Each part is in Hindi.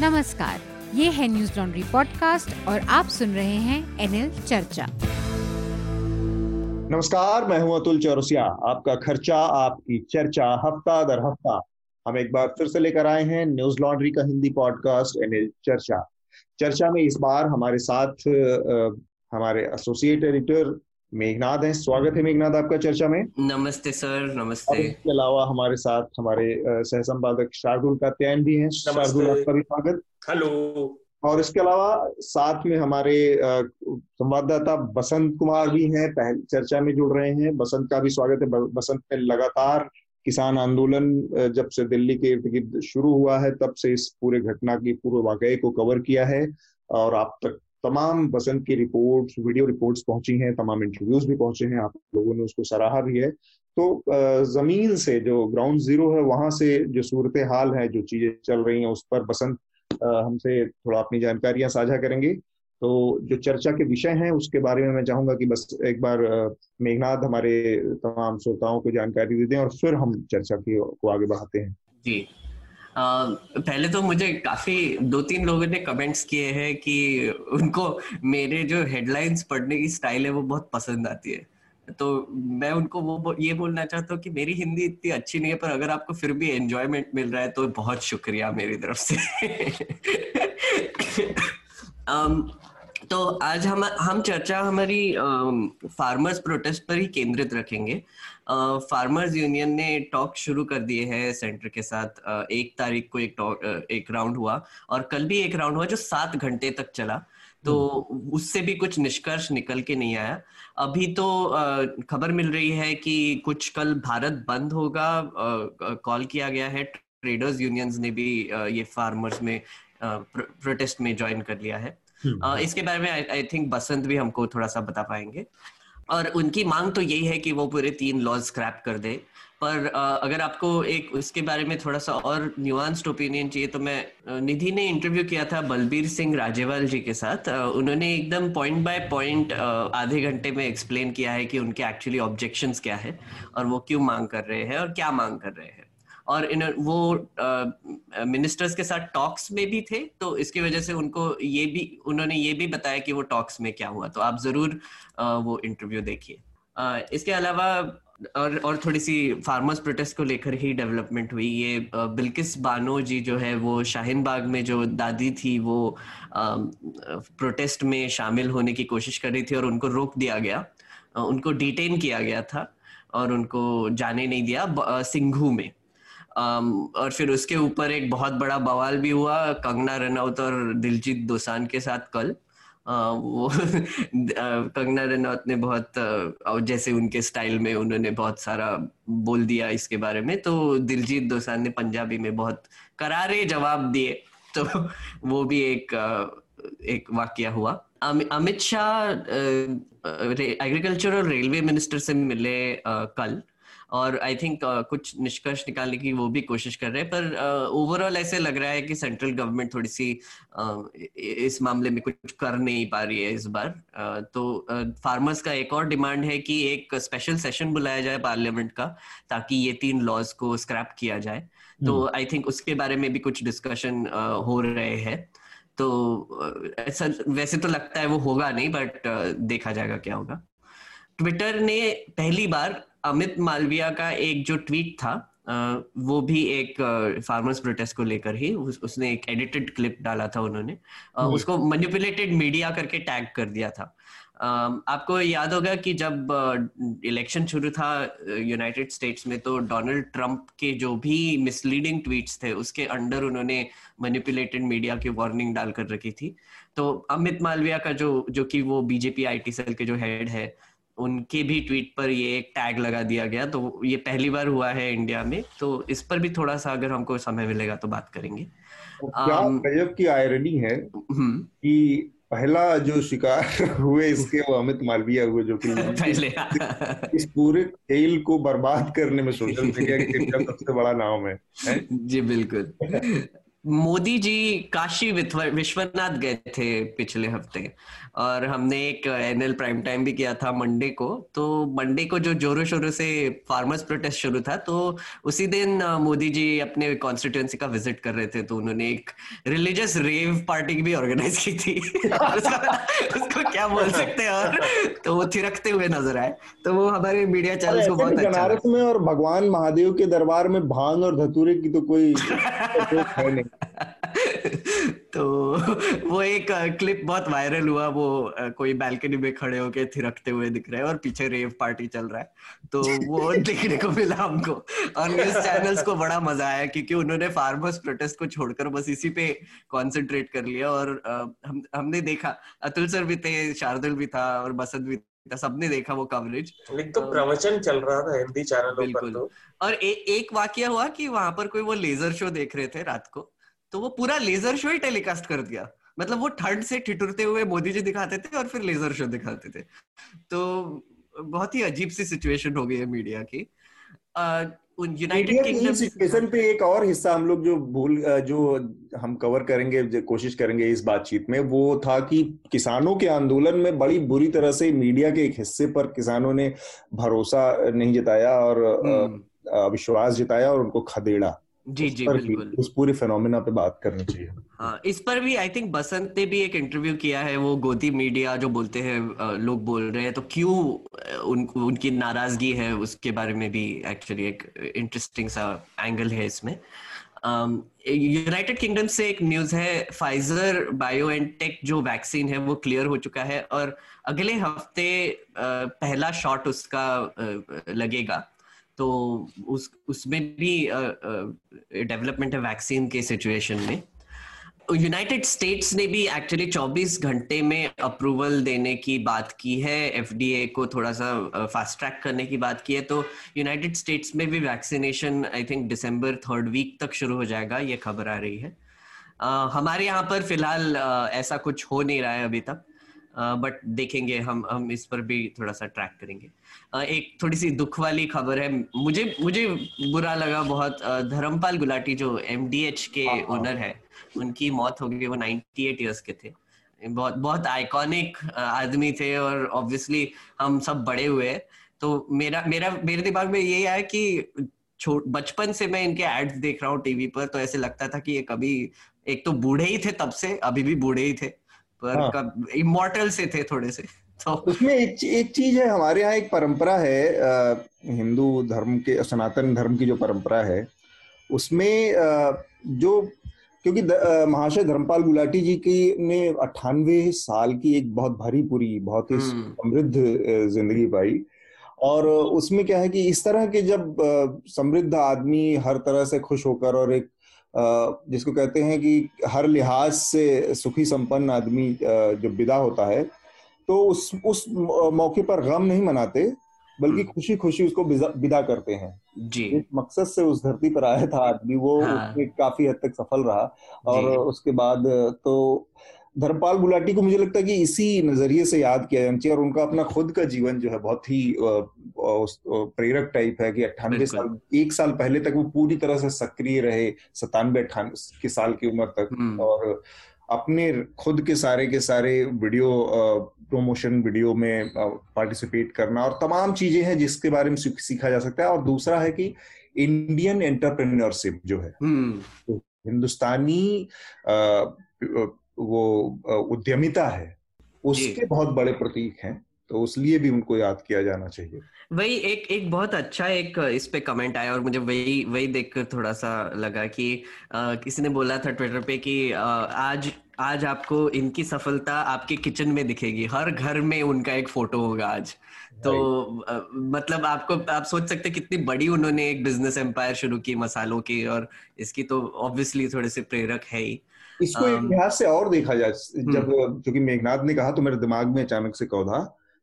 नमस्कार ये है न्यूज़ लॉन्ड्री पॉडकास्ट और आप सुन रहे हैं एनएल चर्चा। नमस्कार मैं हूँ अतुल चौरसिया। आपका खर्चा आपकी चर्चा हफ़्ता दर हफ़्ता। हम एक बार फिर से लेकर आए हैं न्यूज़ लॉन्ड्री का हिंदी पॉडकास्ट एनएल चर्चा। चर्चा में इस बार हमारे साथ आ, हमारे एसोसिएट एडिटर मेघनाथ है। स्वागत है मेघनाथ आपका चर्चा में। नमस्ते सर नमस्ते। इसके अलावा हमारे साथ हमारे सह संपादक शार्दुल कात्यायन भी हैं। शार्दुल आपका भी स्वागत। हेलो। और इसके अलावा साथ में हमारे संवाददाता बसंत कुमार भी हैं पहले चर्चा में जुड़ रहे हैं। बसंत का भी स्वागत है। बसंत ने लगातार किसान आंदोलन जब से दिल्ली के इर्द गिर्द शुरू हुआ है तब से इस पूरे घटना की पूर्व वाकई को कवर किया है। और आप तक तमाम बसंत की रिपोर्ट्स वीडियो रिपोर्ट्स पहुँची हैं, तमाम इंटरव्यूज़ भी पहुँचे हैं, आप लोगों ने उसको सराहा भी है। तो ज़मीन से जो ग्राउंड ज़ीरो है, वहाँ से जो सूरत हाल है, जो चीज़ें चल रही हैं, उस पर बसंत हमसे थोड़ा अपनी जानकारियाँ साझा करेंगे। तो जो चर्चा के विषय हैं, उसके बारे में मैं चाहूँगा कि बस एक बार मेघनाथ हमारे तमाम श्रोताओं को जानकारी दे दें और फिर हम चर्चा की को आगे बढ़ाते हैं। जी। पहले तो मुझे काफ़ी दो तीन लोगों ने कमेंट्स किए हैं कि उनको मेरे जो हेडलाइंस पढ़ने की स्टाइल है वो बहुत पसंद आती है। तो मैं उनको वो ये बोलना चाहता हूँ कि मेरी हिंदी इतनी अच्छी नहीं है पर अगर आपको फिर भी एंजॉयमेंट मिल रहा है तो बहुत शुक्रिया मेरी तरफ़ से। um, तो आज हम हम चर्चा हमारी फार्मर्स प्रोटेस्ट पर ही केंद्रित रखेंगे। फार्मर्स यूनियन ने टॉक शुरू कर दिए हैं सेंटर के साथ। एक तारीख को एक टॉक एक राउंड हुआ और कल भी एक राउंड हुआ जो सात घंटे तक चला। तो हम्म। उससे भी कुछ निष्कर्ष निकल के नहीं आया। अभी तो खबर मिल रही है कि कुछ कल भारत बंद होगा। कॉल किया गया है। ट्रेडर्स यूनियंस ने भी ये फार्मर्स में प्रोटेस्ट में ज्वाइन कर लिया है। हम्म। इसके बारे में आई थिंक बसंत भी हमको थोड़ा सा बता पाएँगे। और उनकी मांग तो यही है कि वो पूरे तीन लॉज स्क्रैप कर दे। पर अगर आपको एक उसके बारे में थोड़ा सा और न्यूआंस्ड ओपिनियन चाहिए तो मैं निधि ने इंटरव्यू किया था बलबीर सिंह राजेवाल जी के साथ। उन्होंने एकदम पॉइंट बाय पॉइंट आधे घंटे में एक्सप्लेन किया है कि उनके एक्चुअली ऑब्जेक्शंस क्या है और वो क्यों मांग कर रहे हैं और क्या मांग कर रहे हैं। और इन वो मिनिस्टर्स के साथ टॉक्स में भी थे तो इसकी वजह से उनको ये भी, उन्होंने ये भी बताया कि वो टॉक्स में क्या हुआ। तो आप ज़रूर वो इंटरव्यू देखिए। इसके अलावा और और थोड़ी सी फार्मर्स प्रोटेस्ट को लेकर ही डेवलपमेंट हुई। ये बिल्किस बानो जी जो है, वो शाहीन बाग में जो दादी थी, वो प्रोटेस्ट में शामिल होने की कोशिश कर रही थी और उनको रोक दिया गया। उनको डिटेन किया गया था और उनको जाने नहीं दिया सिंघू में। और फिर उसके ऊपर एक बहुत बड़ा बवाल भी हुआ, कंगना रनौत और दिलजीत दोसान के साथ कल। वो कंगना रनौत ने बहुत जैसे उनके स्टाइल में उन्होंने बहुत सारा बोल दिया इसके बारे में तो दिलजीत दोसान ने पंजाबी में बहुत करारे जवाब दिए तो वो भी एक एक वाक्य हुआ। अमित शाह एग्रीकल्चर और रेलवे मिनिस्टर से मिले कल। और आई थिंक uh, कुछ निष्कर्ष निकालने की वो भी कोशिश कर रहे हैं पर ओवरऑल uh, ऐसे लग रहा है कि सेंट्रल गवर्नमेंट थोड़ी सी uh, इस मामले में कुछ कर नहीं पा रही है इस बार। Uh, तो फार्मर्स uh, का एक और डिमांड है कि एक स्पेशल सेशन बुलाया जाए पार्लियामेंट का ताकि ये तीन लॉज को स्क्रैप किया जाए। तो आई हम्म। थिंक उसके बारे में भी कुछ डिस्कशन uh, हो रहे हैं। तो ऐसा वैसे तो लगता है वो होगा नहीं बट देखा जाएगा क्या होगा। ट्विटर ने पहली बार अमित मालविया का एक जो ट्वीट था वो भी एक फार्मर्स प्रोटेस्ट को लेकर ही उस, उसने एक एडिटेड क्लिप डाला था उन्होंने। हम्म। उसको मैनिपुलेटेड मीडिया करके टैग कर दिया था। आपको याद होगा कि जब इलेक्शन शुरू था यूनाइटेड स्टेट्स में तो डोनाल्ड ट्रंप के जो भी मिसलीडिंग ट्वीट्स थे उसके अंडर उन्होंने मैनिपुलेटेड मीडिया की वार्निंग डाल कर रखी थी। तो अमित मालविया का जो जो कि वो बीजेपी आईटी सेल के जो हेड है उनके भी ट्वीट पर ये एक टैग लगा दिया गया तो ये पहली बार हुआ है इंडिया में तो इस पर भी थोड़ा सा अगर हमको समय मिलेगा तो बात करेंगे क्या गजब की आयरनी है हम्म। कि पहला जो शिकार हुए इसके वो अमित मालवीय हुए जो कि पहले इस पूरे खेल को बर्बाद करने में सोशल मीडिया के सबसे बड़ा नाम है, है? जी बिल्कुल मोदी जी काशी विश्वनाथ गए थे पिछले हफ़्ते। और हमने एक एनएल प्राइम टाइम भी किया था मंडे को। तो मंडे को जो जोरों शोरों से फार्मर्स प्रोटेस्ट शुरू था तो उसी दिन मोदी जी अपने कॉन्स्टिट्यूंसी का विज़िट कर रहे थे तो उन्होंने एक रिलीजियस रेव पार्टी भी ऑर्गेनाइज की थी। उसको क्या बोल सकते हैं और तो वो थिरकते हुए नज़र आए। तो वो हमारे मीडिया चैनल को बहुत अच्छा में और भगवान महादेव के दरबार में भाँग और धतूरे की तो कोई है नहीं। तो वो एक क्लिप बहुत वायरल हुआ वो कोई बैल्कनी में खड़े होके थिरकते हुए दिख रहे हैं और पीछे रेव पार्टी चल रहा है। तो वो देखने को मिला हमको और न्यूज़ चैनल्स को बड़ा मज़ा आया क्योंकि उन्होंने फार्मर्स प्रोटेस्ट को छोड़कर बस इसी पे कॉन्सेंट्रेट कर लिया और हम हमने देखा अतुल सर भी थे शार्दुल भी था और बसंत भी सबने देखा वो कवरेज एक तो प्रवचन चल रहा था हिंदी चैनलों पर तो। और ए, एक वाक्य हुआ कि वहाँ पर कोई वो लेजर शो देख रहे थे रात को। तो वो पूरा लेजर शो ही टेलीकास्ट कर दिया। मतलब वो ठंड से ठिठुरते हुए मोदी जी दिखाते थे और फिर लेजर शो दिखाते थे। तो बहुत ही अजीब सी सिचुएशन हो गई है मीडिया की। यूनाइटेड किंगडम सिचुएशन पे एक और हिस्सा हम लोग जो भूल जो हम कवर करेंगे कोशिश करेंगे इस बातचीत में वो था कि किसानों के आंदोलन में बड़ी बुरी तरह से मीडिया के एक हिस्से पर किसानों ने भरोसा नहीं जताया और अविश्वास विश्वास जताया और उनको खदेड़ा। जी जी बिल्कुल। उस पूरे फिनोमिना पे बात करनी चाहिए। हाँ इस पर भी आई थिंक बसंत ने भी एक इंटरव्यू किया है वो गोदी मीडिया जो बोलते हैं लोग बोल रहे हैं तो क्यों उन, उनकी नाराज़गी है उसके बारे में भी एक्चुअली एक इंटरेस्टिंग सा एंगल है इसमें। यूनाइटेड um, किंगडम से एक न्यूज़ है फाइजर बायो एंड टेक जो वैक्सीन है वो क्लियर हो चुका है और अगले हफ़्ते uh, पहला शॉट उसका लगेगा। तो उस उसमें भी डेवलपमेंट है वैक्सीन के सिचुएशन में। यूनाइटेड स्टेट्स ने भी एक्चुअली 24 घंटे में अप्रूवल देने की बात की है। एफडीए को थोड़ा सा फास्ट ट्रैक करने की बात की है। तो यूनाइटेड स्टेट्स में भी vaccination I think December third week तक शुरू हो जाएगा ये खबर आ रही है। uh, हमारे यहाँ पर फ़िलहाल uh, ऐसा कुछ हो नहीं रहा है अभी तक। बट देखेंगे हम हम इस पर भी थोड़ा सा ट्रैक करेंगे। एक थोड़ी सी दुख वाली खबर है। मुझे मुझे बुरा लगा बहुत। धर्मपाल गुलाटी जो एमडीएच के ओनर हाँ, हाँ। है उनकी मौत हो गई वो 98 इयर्स के थे। बहुत बहुत आइकॉनिक आदमी थे और ऑब्वियसली हम सब बड़े हुए तो मेरा मेरा मेरे दिमाग में ये आया कि बचपन से मैं इनके एड्स देख रहा हूँ टीवी पर तो ऐसे लगता था कि ये कभी एक तो बूढ़े ही थे तब से अभी भी बूढ़े ही थे। पर हाँ. इमोर्टल से थे थोड़े से तो उसमें एक एक चीज़ है हमारे यहाँ एक परंपरा है हिंदू धर्म के सनातन धर्म की जो परंपरा है उसमें जो क्योंकि महाशय धर्मपाल गुलाटी जी की ने अट्ठानवे साल की एक बहुत भारी पूरी बहुत ही हम्म। समृद्ध ज़िंदगी पाई और उसमें क्या है कि इस तरह के जब समृद्ध आदमी हर तरह से खुश होकर और एक जिसको कहते हैं कि हर लिहाज से सुखी संपन्न आदमी जब विदा होता है तो उस उस मौके पर गम नहीं मनाते बल्कि हम्म। खुशी खुशी उसको विदा करते हैं जी एक मकसद से उस धरती पर आया था आदमी वो हाँ। काफ़ी हद तक सफल रहा और उसके बाद तो धर्मपाल गुलाटी को मुझे लगता है कि इसी नज़रिए से याद किया जाना चाहिए और उनका अपना खुद का जीवन जो है बहुत ही प्रेरक टाइप है कि अट्ठानवे साल एक साल पहले तक वो पूरी तरह से सक्रिय रहे सतानवे अट्ठानवे के साल की उम्र तक हम्म। और अपने खुद के सारे के सारे वीडियो प्रमोशन वीडियो में पार्टिसिपेट करना और तमाम चीज़ें हैं जिसके बारे में सीखा जा सकता है और दूसरा है कि इंडियन एंटरप्रेन्योरशिप जो है हम्म। तो हिंदुस्तानी वो उद्यमिता है उसके बहुत बड़े प्रतीक हैं तो उस लिए भी उनको याद किया जाना चाहिए। वही एक एक बहुत अच्छा एक इस पे कमेंट आया और मुझे वही वही देखकर थोड़ा सा लगा कि आ, किसी ने बोला था ट्विटर पे कि आ, आज आज आपको इनकी सफलता आपके किचन में दिखेगी हर घर में उनका एक फ़ोटो होगा आज। तो आ, मतलब आपको आप सोच सकते कितनी बड़ी उन्होंने एक बिज़नेस एम्पायर शुरू की मसालों की और इसकी तो ऑब्वियसली थोड़े से प्रेरक है ही। इसको एक लिहाज से और देखा जाए जब क्योंकि मेघनाथ ने कहा तो मेरे दिमाग में अचानक से कौधा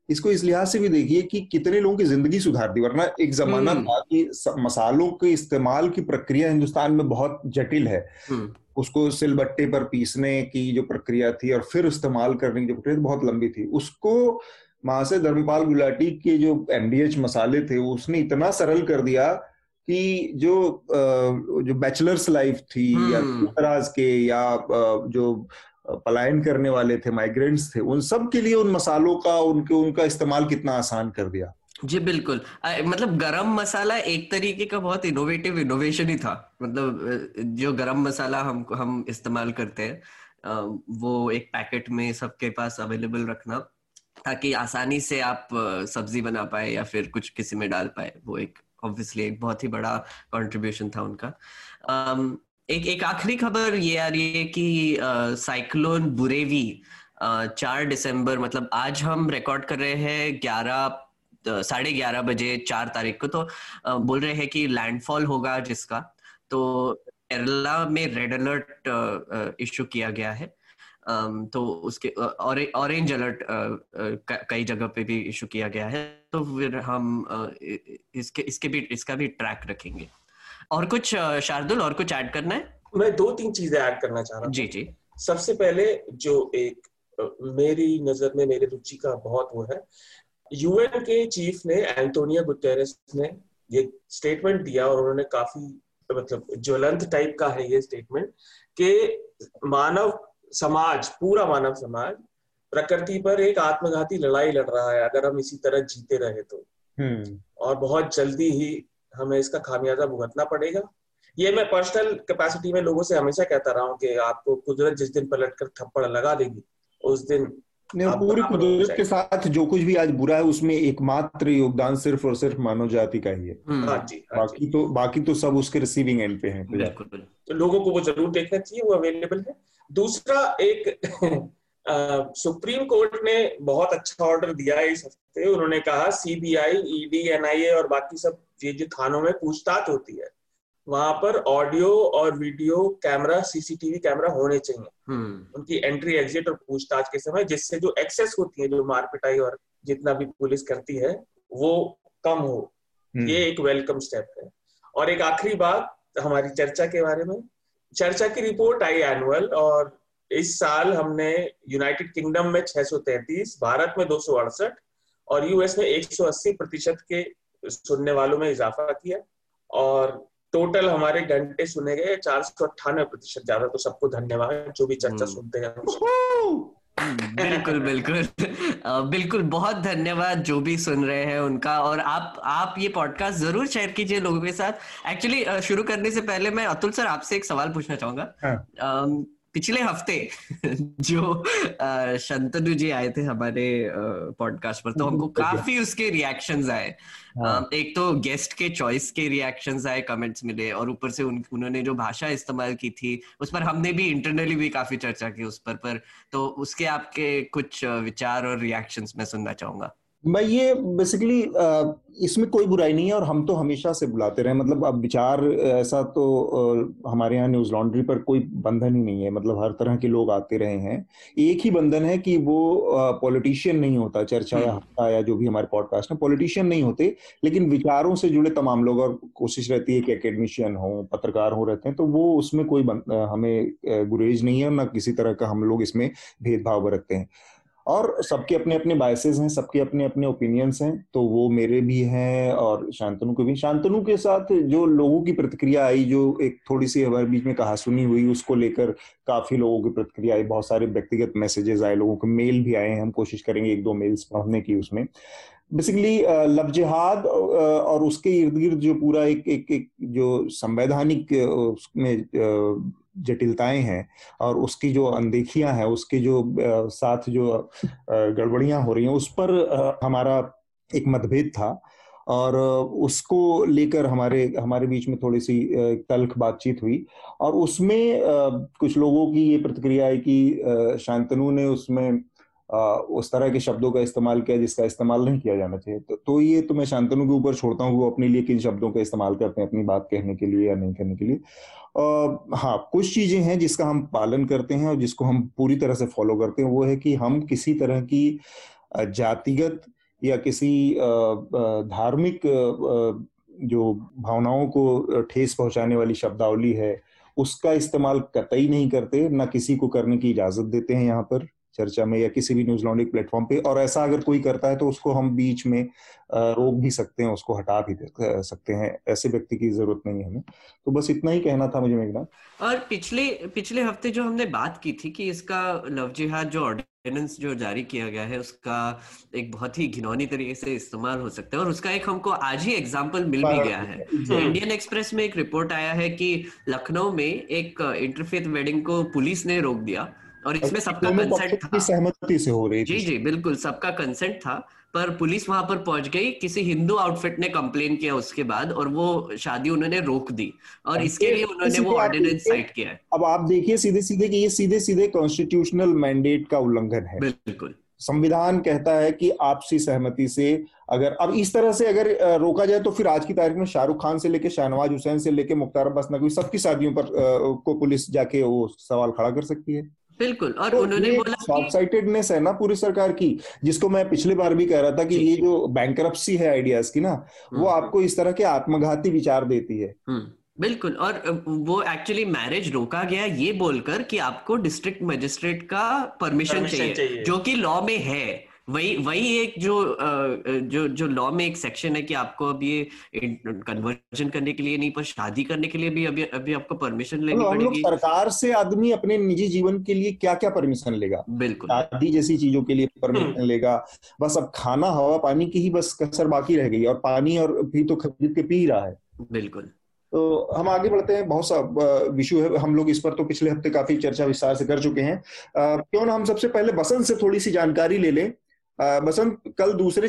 इसको इस लिहाज से भी देखिए कि कितने लोगों की ज़िंदगी सुधार दी वरना एक जमाना हम्म। था कि मसालों के इस्तेमाल की प्रक्रिया हिंदुस्तान में बहुत जटिल है। हम्म। उसको सिलबट्टे पर पीसने की जो प्रक्रिया थी और फिर इस्तेमाल करने की जो प्रक्रिया बहुत लंबी थी। उसको महाशय धर्मपाल गुलाटी के जो एमडीएच मसाले थे उसने इतना सरल कर दिया कि जो जो बैचलर्स लाइफ थी या दराज के या जो पलायन करने वाले थे माइग्रेंट्स थे उन सब के लिए उन मसालों का उनके उनका इस्तेमाल कितना आसान कर दिया। जी बिल्कुल। आ, मतलब गरम मसाला एक तरीके का बहुत इनोवेटिव इनोवेशन ही था। मतलब जो गरम मसाला हम हम इस्तेमाल करते हैं वो एक पैकेट में सबके पास अवेलेबल रखना। ताकि आसानी से आप सब्ज़ी बना पाए या फिर कुछ किसी में डाल पाए। वो एक ऑब्वियसली एक बहुत ही बड़ा कंट्रीब्यूशन था उनका। um, एक एक आखिरी खबर ये आ रही है कि साइक्लोन uh, बुरेवी चार uh, दिसंबर मतलब आज हम रिकॉर्ड कर रहे हैं ग्यारह साढ़े ग्यारह बजे चार तारीख को। तो uh, बोल रहे हैं कि लैंडफॉल होगा जिसका। तो केरला में रेड अलर्ट इशू किया गया है। तो उसके ऑरेंज अलर्ट कई जगह पे भी इशू किया गया है। तो फिर हम इसके इसके भी इसका भी ट्रैक रखेंगे। और कुछ शार्दुल और कुछ ऐड करना है? मैं दो तीन चीज़ें ऐड करना चाह रहा हूँ। जी जी। सबसे पहले जो एक मेरी नज़र में मेरे रुचि का बहुत वो है। यूएन के चीफ ने एंटोनिया गुटेरेस ने ये स्टेटमेंट दिया और उन्होंने काफ़ी मतलब ज्वलंत टाइप का है ये स्टेटमेंट कि मानव समाज पूरा मानव समाज प्रकृति पर एक आत्मघाती लड़ाई लड़ रहा है अगर हम इसी तरह जीते रहे तो हम्म। और बहुत जल्दी ही हमें इसका खामियाजा भुगतना पड़ेगा ये मैं पर्सनल कैपेसिटी में लोगों से हमेशा कहता रहा हूँ कि आपको कुदरत जिस दिन पलट कर थप्पड़ लगा देगी उस दिन पूरी कुदरत के साथ जो कुछ भी आज बुरा है उसमें एकमात्र योगदान सिर्फ़ और सिर्फ़ मानव जाति का ही है। हम्म। हाँ हाँ बाकी तो बाकी तो सब उसके रिसीविंग एंड पे हैं। तो लोगों को वो ज़रूर देखना चाहिए वो अवेलेबल है। दूसरा एक सुप्रीम कोर्ट ने बहुत अच्छा ऑर्डर दिया है इस हफ़्ते। उन्होंने कहा सीबीआई ईडी एनआईए और बाकी सब ये जो थानों में पूछताछ होती है। वहाँ पर ऑडियो और वीडियो कैमरा सीसीटीवी कैमरा होने चाहिए। हम्म। उनकी एंट्री एग्जिट और पूछताछ के समय जिससे जो एक्सेस होती है जो मार पिटाई और जितना भी पुलिस करती है वो कम हो। हम्म। ये एक वेलकम स्टेप है। और एक आखिरी बात हमारी चर्चा के बारे में। चर्चा की रिपोर्ट आई एनुअल और इस साल हमने यूनाइटेड किंगडम में 633, भारत में दो सौ अड़सठ और यूएस में 180 प्रतिशत के सुनने वालों में इजाफा किया। और टोटल हमारे घंटे सुने गए चार सौ अट्ठानवे प्रतिशत ज़्यादा तो सबको धन्यवाद जो भी चर्चा हम्म। सुनते हैं। बिल्कुल बिल्कुल। बिल्कुल बहुत धन्यवाद जो भी सुन रहे हैं उनका और आप आप ये पॉडकास्ट ज़रूर शेयर कीजिए लोगों के साथ। एक्चुअली शुरू करने से पहले मैं अतुल सर आपसे एक सवाल पूछना चाहूँगा। हाँ. पिछले हफ़्ते जो शंतनु जी आए थे हमारे पॉडकास्ट पर तो हमको काफ़ी उसके रिएक्शंस आए। हाँ. एक तो गेस्ट के चॉइस के रिएक्शंस आए कमेंट्स मिले और ऊपर से उन, उन्होंने जो भाषा इस्तेमाल की थी उस पर हमने भी इंटरनली भी काफ़ी चर्चा की उस पर पर तो उसके आपके कुछ विचार और रिएक्शंस मैं सुनना चाहूँगा। भाई ये बेसिकली इसमें कोई बुराई नहीं है और हम तो हमेशा से बुलाते रहे। मतलब अब विचार ऐसा तो हमारे यहाँ न्यूज़ लॉन्ड्री पर कोई बंधन ही नहीं है। मतलब हर तरह के लोग आते रहे हैं। एक ही बंधन है कि वो पॉलिटिशियन नहीं होता चर्चा या हम्म। हफ़्ता या जो भी हमारे पॉडकास्ट में पॉलिटिशियन नहीं होते। लेकिन विचारों से जुड़े तमाम लोग और कोशिश रहती है कि एकेडमिशियन हो पत्रकार हो रहते हैं तो वो उसमें कोई हमें गुरेज नहीं है और ना किसी तरह का हम लोग इसमें भेदभाव बरतते हैं। और सबके अपने अपने बायसेस हैं, सबके अपने अपने ओपिनियंस हैं तो वो मेरे भी हैं और शांतनु के भी। शांतनु के साथ जो लोगों की प्रतिक्रिया आई, जो एक थोड़ी सी हमारे बीच में कहा सुनी हुई, उसको लेकर काफ़ी लोगों की प्रतिक्रिया आई, बहुत सारे व्यक्तिगत मैसेजेस आए, लोगों के मेल भी आए हैं, हम कोशिश करेंगे एक दो मेल्स पढ़ने की उसमें। बेसिकली लव जिहाद और उसके इर्द गिर्द जो पूरा एक एक एक जो संवैधानिक उसमें जटिलताएँ हैं और उसकी जो अनदेखियाँ हैं, उसके जो साथ जो गड़बड़ियाँ हो रही हैं, उस पर हमारा एक मतभेद था और उसको लेकर हमारे हमारे बीच में थोड़ी सी तल्ख बातचीत हुई और उसमें कुछ लोगों की ये प्रतिक्रिया है कि शांतनु ने उसमें उस तरह के शब्दों का इस्तेमाल किया जिसका इस्तेमाल नहीं किया जाना चाहिए। तो, तो ये तो मैं शांतनु के ऊपर छोड़ता हूँ वो अपने लिए किन शब्दों का इस्तेमाल करते हैं अपनी बात कहने के लिए या नहीं करने के लिए। हाँ कुछ चीज़ें हैं जिसका हम पालन करते हैं और जिसको हम पूरी तरह से फॉलो करते हैं वो है कि हम किसी तरह की जातिगत या किसी धार्मिक जो भावनाओं को ठेस पहुँचाने वाली शब्दावली है उसका इस्तेमाल कतई नहीं करते ना किसी को करने की इजाज़त देते हैं यहाँ पर। चर्चा में या किसी भी न्यूज़ लॉन्ड्री प्लेटफॉर्म पे और ऐसा अगर कोई करता है तो उसको हम बीच में रोक भी सकते हैं उसको हटा भी सकते हैं ऐसे व्यक्ति की ज़रूरत नहीं है हमें। तो बस इतना ही कहना था मुझे मेघना और पिछले पिछले हफ़्ते जो हमने बात की थी कि इसका लव जिहाद जो ऑर्डिनेंस जो जारी किया गया है उसका एक बहुत ही घिनौनी तरीके से इस्तेमाल हो सकता है और उसका एक हमको आज ही एग्ज़ाम्पल मिल भी गया है। इंडियन एक्सप्रेस में एक रिपोर्ट आया है कि लखनऊ में एक इंटरफेथ वेडिंग को पुलिस ने रोक दिया। और इसमें सबका कंसेंट था। सहमति से हो रही जी जी बिल्कुल सबका कंसेंट था पर पुलिस वहाँ पर पहुँच गई किसी हिंदू आउटफिट ने कंप्लेन किया उसके बाद और वो शादी उन्होंने रोक दी और इसके लिए उन्होंने वो ऑर्डिनेंस साइट किया है। अब आप देखिए सीधे सीधे कि ये सीधे सीधे कॉन्स्टिट्यूशनल मैंडेट का उल्लंघन है। बिल्कुल। संविधान कहता है कि आपसी सहमति से अगर अब इस तरह से अगर रोका जाए तो फिर आज की तारीख में शाहरुख खान से लेके शाहनवाज हुसैन से लेके मुख्तार अब्बास नकवी सबकी शादियों पर को पुलिस जाके वो सवाल खड़ा कर सकती है। बिल्कुल और तो उन्होंने बोला शॉर्ट साइटेडनेस है ना पूरी सरकार की जिसको मैं पिछले बार भी कह रहा था कि ये जो। बैंक है आइडियाज़ की ना वो हम्म, हम्म। आपको इस तरह के आत्मघाती विचार देती है। हम्म, बिल्कुल और वो एक्चुअली मैरिज रोका गया ये बोलकर कि आपको डिस्ट्रिक्ट मजिस्ट्रेट का परमिशन चाहिए, चाहिए। जो कि लॉ में है। वही वही एक जो जो जो लॉ में एक सेक्शन है कि आपको अब ये कन्वर्जन करने के लिए नहीं पर शादी करने के लिए भी अभी अभी आपको परमिशन लेनी पड़ेगी। सरकार से आदमी अपने निजी जीवन के लिए क्या क्या परमिशन लेगा? बिल्कुल। शादी जैसी चीज़ों के लिए परमिशन हम्म। लेगा बस अब खाना हवा पानी की ही बस कसर बाकी रह गई और पानी और भी तो खरीद के पी रहा है। बिल्कुल। तो हम आगे बढ़ते हैं बहुत सा विषय है हम लोग इस पर तो पिछले हफ़्ते काफ़ी चर्चा विस्तार से कर चुके हैं। क्यों ना हम सबसे पहले बसंत से थोड़ी सी जानकारी ले लें बसंत कल दूसरे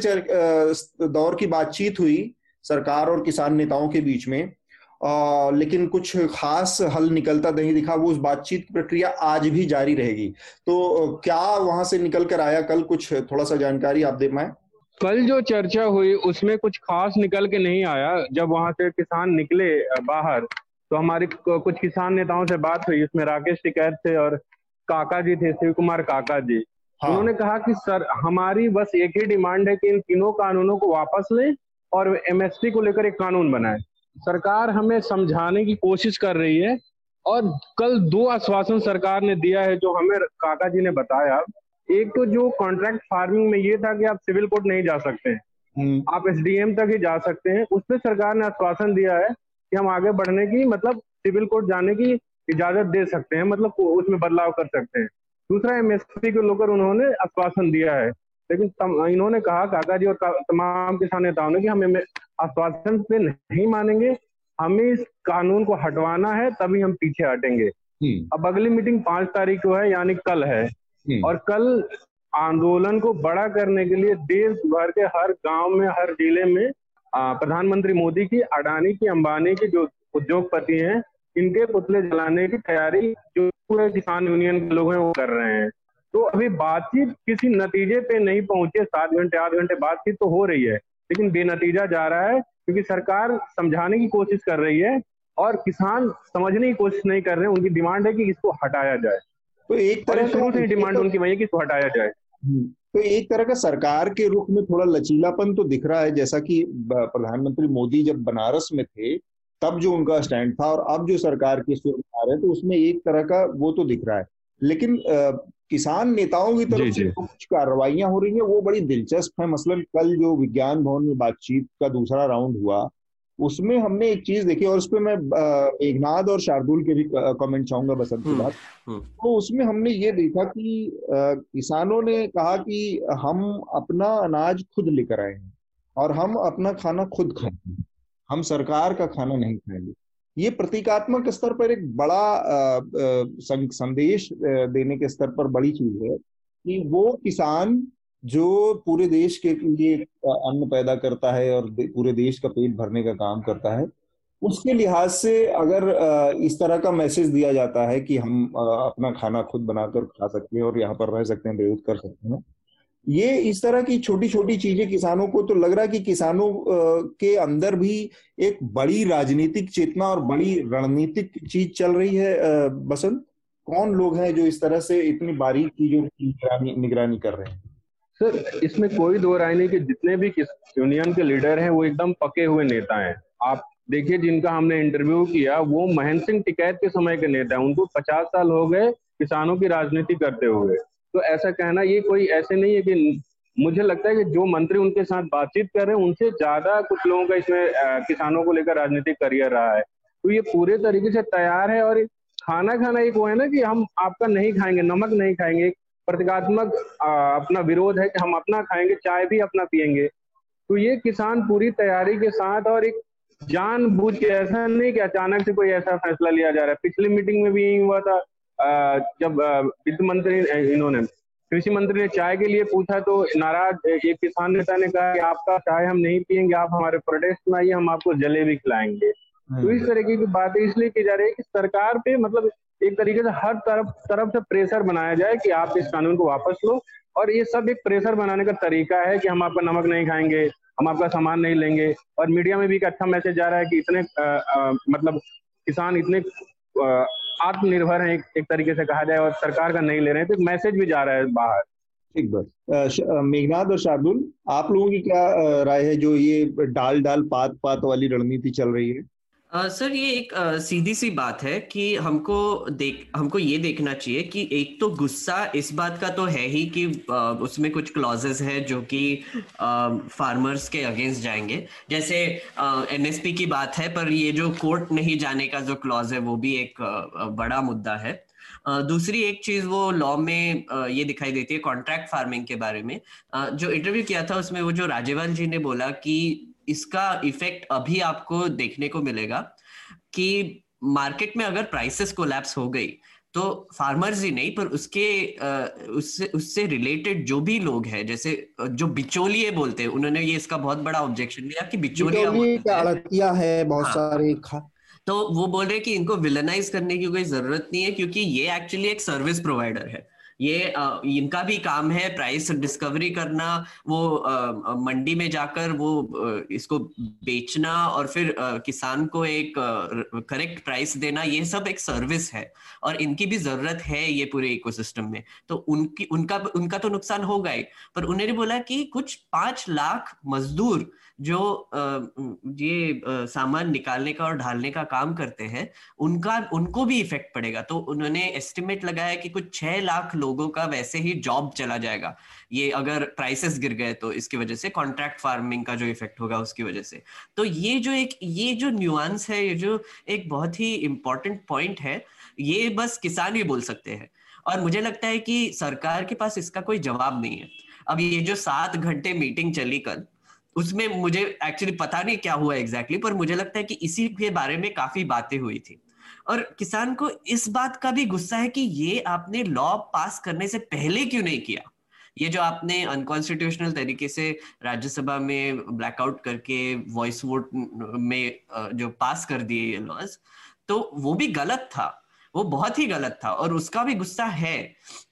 दौर की बातचीत हुई सरकार और किसान नेताओं के बीच में आ, लेकिन कुछ खास हल निकलता नहीं दिखा वो उस बातचीत प्रक्रिया आज भी जारी रहेगी। तो क्या वहाँ से निकल कर आया? कल कुछ थोड़ा सा जानकारी आप दे पाए? कल जो चर्चा हुई उसमें कुछ खास निकल के नहीं आया। जब वहाँ से किसान निकले बाहर तो हमारी कुछ किसान नेताओं से बात हुई। उसमें राकेश टिकैत थे और काका जी थे शिव कुमार काका जी। हाँ। उन्होंने कहा कि सर हमारी बस एक ही डिमांड है कि इन तीनों कानूनों को वापस लें और एमएसपी को लेकर एक कानून बनाए। सरकार हमें समझाने की कोशिश कर रही है और कल दो आश्वासन सरकार ने दिया है जो हमें काका जी ने बताया। एक तो जो कॉन्ट्रैक्ट फ़ार्मिंग में ये था कि आप सिविल कोर्ट नहीं जा सकते। हम्म। आप एसडीएम तक ही जा सकते हैं। उसमें सरकार ने आश्वासन दिया है कि हम आगे बढ़ने की मतलब सिविल कोर्ट जाने की इजाज़त दे सकते हैं मतलब उसमें बदलाव कर सकते हैं। दूसरा एमएसपी को लेकर उन्होंने आश्वासन दिया है लेकिन इन्होंने कहा काका जी और तमाम किसान नेताओं ने कि हम आश्वासन पे नहीं मानेंगे हमें इस कानून को हटवाना है तभी हम पीछे हटेंगे हम्म। अब अगली मीटिंग पाँच तारीख को है यानी कल है हम्म। और कल आंदोलन को बड़ा करने के लिए देश भर के हर गाँव में हर ज़िले में प्रधानमंत्री मोदी की अडानी की अंबानी की जो उद्योगपति हैं इनके पुतले जलाने की तैयारी जो पूरे किसान यूनियन के लोग हैं वो कर रहे हैं। तो अभी बातचीत किसी नतीजे पे नहीं पहुँचे सात घंटे आठ घंटे बातचीत तो हो रही है लेकिन बेनतीजा जा रहा है क्योंकि सरकार समझाने की कोशिश कर रही है और किसान समझने की कोशिश नहीं कर रहे उनकी डिमांड है कि इसको हटाया जाए। तो एक तरह शुरू से डिमांड उनकी वही है कि इसको हटाया जाए। हम्म। तो एक तरह का सरकार के रुख में थोड़ा लचीलापन तो दिख रहा है जैसा कि प्रधानमंत्री मोदी जब बनारस में थे तब जो उनका स्टैंड था और अब जो सरकार की सुर आ रहे तो उसमें एक तरह का वो तो दिख रहा है। लेकिन आ, किसान नेताओं की तरफ़ से कुछ कार्रवाइयाँ हो रही हैं वो बड़ी दिलचस्प है। मसलन कल जो विज्ञान भवन में बातचीत का दूसरा राउंड हुआ उसमें हमने एक चीज़ देखी और उस पर मैं एकनाथ और शार्दुल के भी कमेंट चाहूँगा बसंत की हम्म, बात। हम्म। तो उसमें हमने ये देखा कि किसानों ने कहा कि हम अपना अनाज खुद लेकर आए हैं और हम अपना खाना खुद खाएँगे हम सरकार का खाना नहीं खाएँगे। ये प्रतीकात्मक स्तर पर एक बड़ा आ, संदेश देने के स्तर पर बड़ी चीज़ है कि वो किसान जो पूरे देश के लिए अन्न पैदा करता है और पूरे देश का पेट भरने का काम करता है उसके लिहाज से अगर इस तरह का मैसेज दिया जाता है कि हम अपना खाना खुद बनाकर खा सकते हैं और यहाँ पर रह सकते हैं बेहद कर सकते हैं ये इस तरह की छोटी छोटी चीज़ें किसानों को तो लग रहा है कि किसानों के अंदर भी एक बड़ी राजनीतिक चेतना और बड़ी रणनीतिक चीज़ चल रही है बसंत। कौन लोग हैं जो इस तरह से इतनी बारीक चीज़ों की निगरानी कर रहे हैं? सर, इसमें कोई दो राय नहीं कि जितने भी यूनियन के लीडर हैं, वो एकदम पके हुए नेता हैं। आप देखिए, जिनका हमने इंटरव्यू किया, वो महेंद्र सिंह टिकैत के समय के नेता हैं। उनको पचास साल हो गए किसानों की राजनीति करते हुए। तो ऐसा कहना ये कोई ऐसे नहीं है कि मुझे लगता है कि जो मंत्री उनके साथ बातचीत कर रहे हैं, उनसे ज़्यादा कुछ लोगों का इसमें किसानों को लेकर राजनीतिक करियर रहा है। तो ये पूरे तरीके से तैयार है और खाना खाना एक वो है ना कि हम आपका नहीं खाएँगे, नमक नहीं खाएँगे। प्रतीकात्मक अपना विरोध है कि हम अपना खाएँगे, चाय भी अपना पियेंगे। तो ये किसान पूरी तैयारी के साथ और एक जान बूझ के ऐसा नहीं कि अचानक से कोई ऐसा फैसला लिया जा रहा है। पिछली मीटिंग में भी यही हुआ था। जब वित्त मंत्री इन्होंने कृषि मंत्री ने चाय के लिए पूछा तो नाराज़ एक किसान नेता ने कहा कि आपका चाय हम नहीं पियेंगे आप हमारे प्रोटेस्ट में आइए हम आपको जलेबी खिलाएँगे। तो इस तरीके की बातें इसलिए की जा रही है कि सरकार पे मतलब एक तरीके से हर तरफ़ तरफ़ से प्रेशर बनाया जाए कि आप इस कानून को वापस लो और ये सब एक प्रेशर बनाने का तरीका है कि हम आपका नमक नहीं खाएँगे हम आपका सामान नहीं लेंगे और मीडिया में भी एक अच्छा मैसेज जा रहा है कि इतने आ, आ, मतलब किसान इतने आत्मनिर्भर हैं एक, एक तरीके से कहा जाए और सरकार का नहीं ले रहे हैं तो एक मैसेज भी जा रहा है बाहर। ठीक बात। मेघनाथ और शार्दुल आप लोगों की क्या राय है जो ये डाल डाल पात पात वाली रणनीति चल रही है? सर ये एक आ, सीधी सी बात है कि हमको देख हमको ये देखना चाहिए कि एक तो गुस्सा इस बात का तो है ही कि आ, उसमें कुछ क्लॉजेस है जो कि फार्मर्स के अगेंस्ट जाएँगे। जैसे एनएसपी की बात है पर ये जो कोर्ट नहीं जाने का जो क्लॉज है वो भी एक बड़ा मुद्दा है। दूसरी एक चीज़ वो लॉ में ये दिखाई देती है कॉन्ट्रैक्ट फ़ार्मिंग के बारे में। जो इंटरव्यू किया था उसमें वो जो राजेवाल जी ने बोला कि इसका इफ़ेक्ट अभी आपको देखने को मिलेगा कि मार्केट में अगर प्राइसेस कोलैप्स हो गई तो फार्मर्स ही नहीं पर उसके उससे उससे रिलेटेड जो भी लोग हैं जैसे जो बिचौलिए बोलते हैं उन्होंने ये इसका बहुत बड़ा ऑब्जेक्शन लिया कि बिचौलिया है। बहुत हाँ, सारे तो वो बोल रहे हैं कि इनको विलनाइज करने की कोई ज़रूरत नहीं है क्योंकि ये एक्चुअली एक सर्विस प्रोवाइडर है। ये आ, इनका भी काम है प्राइस डिस्कवरी करना वो आ, मंडी में जाकर वो आ, इसको बेचना और फिर आ, किसान को एक करेक्ट प्राइस देना ये सब एक सर्विस है और इनकी भी ज़रूरत है ये पूरे इकोसिस्टम में। तो उनकी उनका उनका तो नुकसान होगा ही पर उन्होंने बोला कि कुछ पाँच लाख मजदूर जो ये सामान निकालने का और ढालने का काम करते हैं, उनका, उनको भी इफ़ेक्ट पड़ेगा। तो उन्होंने एस्टिमेट लगाया कि कुछ छह लाख लोगों का वैसे ही जॉब चला जाएगा। ये अगर प्राइसेस गिर गए तो इसकी वजह से कॉन्ट्रैक्ट फ़ार्मिंग का जो इफ़ेक्ट होगा उसकी वजह से। तो ये जो एक, ये जो न्यूआंस है, ये जो एक बहुत ही इंपॉर्टेंट पॉइंट है, ये बस किसान ही बोल सकते हैं। और मुझे लगता है कि सरकार के पास इसका कोई जवाब नहीं है। अब ये जो सात घंटे मीटिंग चली कल उसमें मुझे एक्चुअली पता नहीं क्या हुआ एग्जैक्टली exactly, पर मुझे लगता है कि इसी के बारे में काफ़ी बातें हुई थी। और किसान को इस बात का भी गुस्सा है कि ये आपने लॉ पास करने से पहले क्यों नहीं किया? ये जो आपने अनकॉन्स्टिट्यूशनल तरीके से राज्यसभा में ब्लैकआउट करके वॉइस वोट में जो पास कर दिए ये लॉज तो वो भी गलत था। वो बहुत ही गलत था और उसका भी गुस्सा है।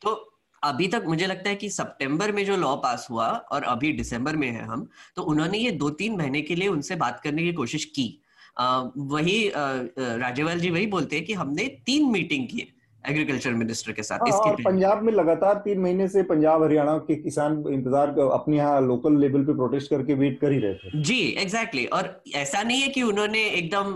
तो अभी तक मुझे लगता है कि सितंबर में जो लॉ पास हुआ और अभी दिसंबर में है हम तो उन्होंने ये दो तीन महीने के लिए उनसे बात करने की कोशिश की। आ, वही राजेवाल जी वही बोलते हैं कि हमने तीन मीटिंग की। एग्रीकल्चर मिनिस्टर के साथ हाँ, इसके पंजाब में लगातार तीन महीने से पंजाब हरियाणा के किसान इंतज़ार अपने यहाँ लोकल लेवल पे प्रोटेस्ट करके वेट कर ही रहे थे जी एग्जैक्टली exactly. और ऐसा नहीं है कि उन्होंने एकदम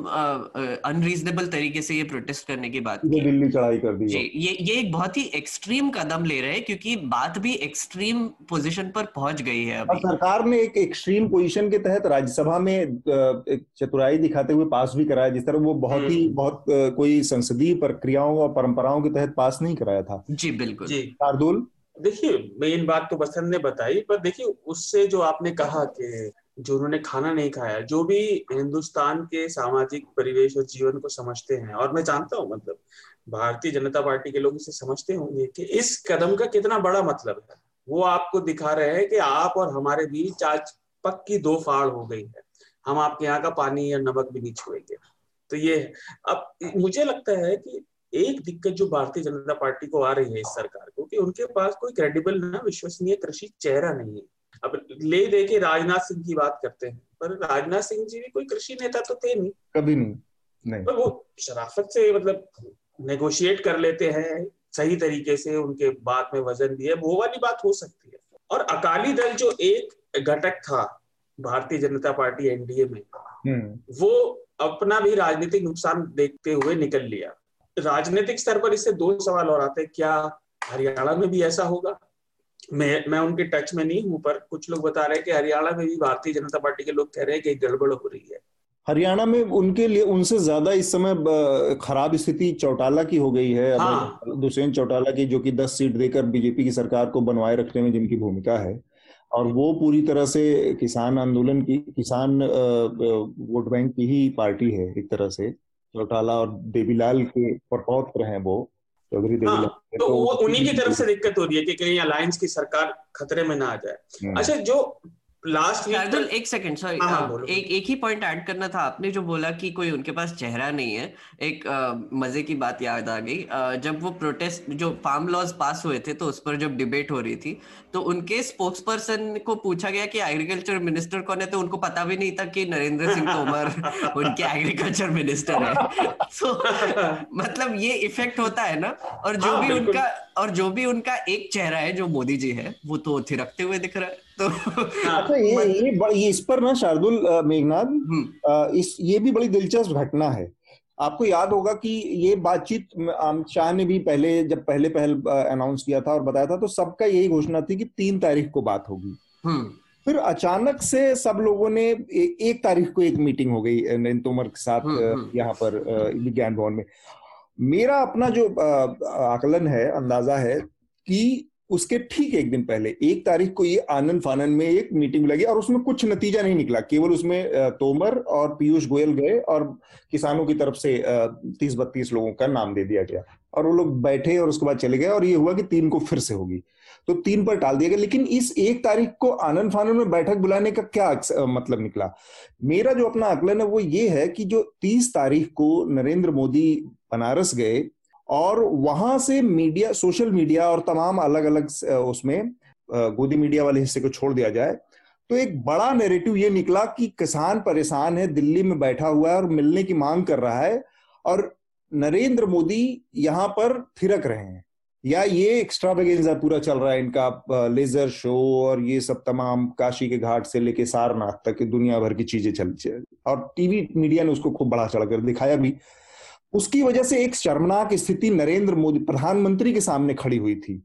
अनरीजनेबल तरीके से ये प्रोटेस्ट करने की बात की दिल्ली चढ़ाई कर दी जी ये ये एक बहुत ही एक्सट्रीम कदम ले रहे हैं क्योंकि बात भी एक्सट्रीम पोजिशन पर पहुँच गई है अभी। सरकार ने एक एक्सट्रीम पोजिशन के तहत राज्यसभा में एक चतुराई दिखाते हुए पास भी कराया जिस तरह वो बहुत ही हम्म। बहुत कोई संसदीय प्रक्रियाओं और परंपराओं योजनाओं के तहत पास नहीं कराया था। जी बिल्कुल। जी। शार्दुल? देखिए मेन बात तो बसंत ने बताई पर देखिए उससे जो आपने कहा कि जो उन्होंने खाना नहीं खाया जो भी हिंदुस्तान के सामाजिक परिवेश और जीवन को समझते हैं और मैं जानता हूँ मतलब भारतीय जनता पार्टी के लोग इसे समझते होंगे कि इस कदम का कितना बड़ा मतलब है। वो आपको दिखा रहे हैं कि आप और हमारे बीच आज पक्की दो फाड़ हो गई है। हम आपके यहाँ का पानी या नमक भी नहीं छुएँगे तो ये अब मुझे लगता है कि एक दिक्कत जो भारतीय जनता पार्टी को आ रही है इस सरकार को कि उनके पास कोई क्रेडिबल ना विश्वसनीय कृषि चेहरा नहीं है। अब ले दे के राजनाथ सिंह की बात करते हैं पर राजनाथ सिंह जी भी कोई कृषि नेता तो थे नहीं। कभी नहीं नहीं। पर वो शराफत से मतलब नेगोशिएट कर लेते हैं सही तरीके से उनके बात में वज़न दिए वो वाली बात हो सकती है। और अकाली दल जो एक घटक था भारतीय जनता पार्टी एनडीए में हम्म। वो अपना भी राजनीतिक नुकसान देखते हुए निकल लिया। राजनीतिक स्तर पर इससे दो सवाल और आते हैं क्या हरियाणा में भी ऐसा होगा? मैं मैं उनके टच में नहीं हूँ पर कुछ लोग बता रहे हैं कि हरियाणा में भी भारतीय जनता पार्टी के लोग कह रहे हैं कि गड़बड़ हो रही है। हरियाणा में उनके लिए उनसे ज़्यादा इस समय खराब स्थिति चौटाला की हो गई है। हाँ। दुष्यंत चौटाला की जो कि दस सीट देकर बीजेपी की सरकार को बनवाए रखने में जिनकी भूमिका है और वो पूरी तरह से किसान आंदोलन की किसान वोट बैंक की ही पार्टी है एक तरह से। चौटाला और देवीलाल के प्रपौत्र हैं वो चौधरी देवीलाल हाँ, तो, तो वो उन्हीं की तरफ़ से दिक्कत हो रही है कि कहीं अलायंस की सरकार खतरे में ना आ जाए हम्म। अच्छा जो लास्ट शार्दुल एक सेकंड सॉरी हाँ, हाँ, एक एक ही पॉइंट ऐड करना था। आपने जो बोला कि कोई उनके पास चेहरा नहीं है एक आ, मज़े की बात याद आ गई। आ, जब वो प्रोटेस्ट जो फार्म लॉज पास हुए थे तो उस पर जब डिबेट हो रही थी तो उनके स्पोक्स पर्सन को पूछा गया कि एग्रीकल्चर मिनिस्टर कौन है तो उनको पता भी नहीं था कि नरेंद्र सिंह तोमर उनके एग्रीकल्चर मिनिस्टर है। तो मतलब ये इफ़ेक्ट होता है ना? और जो हाँ, भी उनका और जो भी उनका एक चेहरा है जो मोदी जी है वो तो थिरकते हुए दिख रहा है। तो अच्छा ये ये ये इस पर ना शार्दुल मेघनाथ हम्म। इस ये भी बड़ी दिलचस्प घटना है। आपको याद होगा कि ये बातचीत अमित शाह ने भी पहले जब पहले पहल अनाउंस किया था और बताया था तो सबका यही घोषणा थी कि तीन तारीख को बात होगी। हम्म। फिर अचानक से सब लोगों ने ए, एक तारीख को एक मीटिंग हो गई नरेंद्र तोमर के साथ हम्म, यहाँ पर विज्ञान भवन में। मेरा अपना जो आकलन है अंदाज़ा है कि उसके ठीक एक दिन पहले, एक तारीख को ये आनंद फानन में एक मीटिंग लगी और उसमें कुछ नतीजा नहीं निकला। केवल उसमें तोमर और पीयूष गोयल गए और किसानों की तरफ़ से तीस बत्तीस लोगों का नाम दे दिया गया। और वो लोग बैठे और उसके बाद चले गए और ये हुआ कि तीन को फिर से होगी। तो तीन पर टाल दिया गया, लेकिन इस एक तारीख को आनंद फानन में बैठक बुलाने का क्या मतलब निकला? मेरा जो अपना आकलन है वो ये है कि जो तीस तारीख को नरेंद्र मोदी बनारस गए और वहाँ से मीडिया, सोशल मीडिया और तमाम अलग अलग उसमें गोदी मीडिया वाले हिस्से को छोड़ दिया जाए तो एक बड़ा नेरेटिव ये निकला कि किसान परेशान है, दिल्ली में बैठा हुआ है और मिलने की मांग कर रहा है और नरेंद्र मोदी यहाँ पर थिरक रहे हैं। या ये एक्स्ट्रा बेगेंजा पूरा चल रहा है इनका लेजर शो और ये सब तमाम काशी के घाट से लेके सारनाथ तक दुनिया भर की चीज़ें चल और टीवी मीडिया ने उसको खूब बड़ा चढ़कर दिखाया भी। उसकी वजह से एक शर्मनाक स्थिति नरेंद्र मोदी, प्रधानमंत्री के सामने खड़ी हुई थी।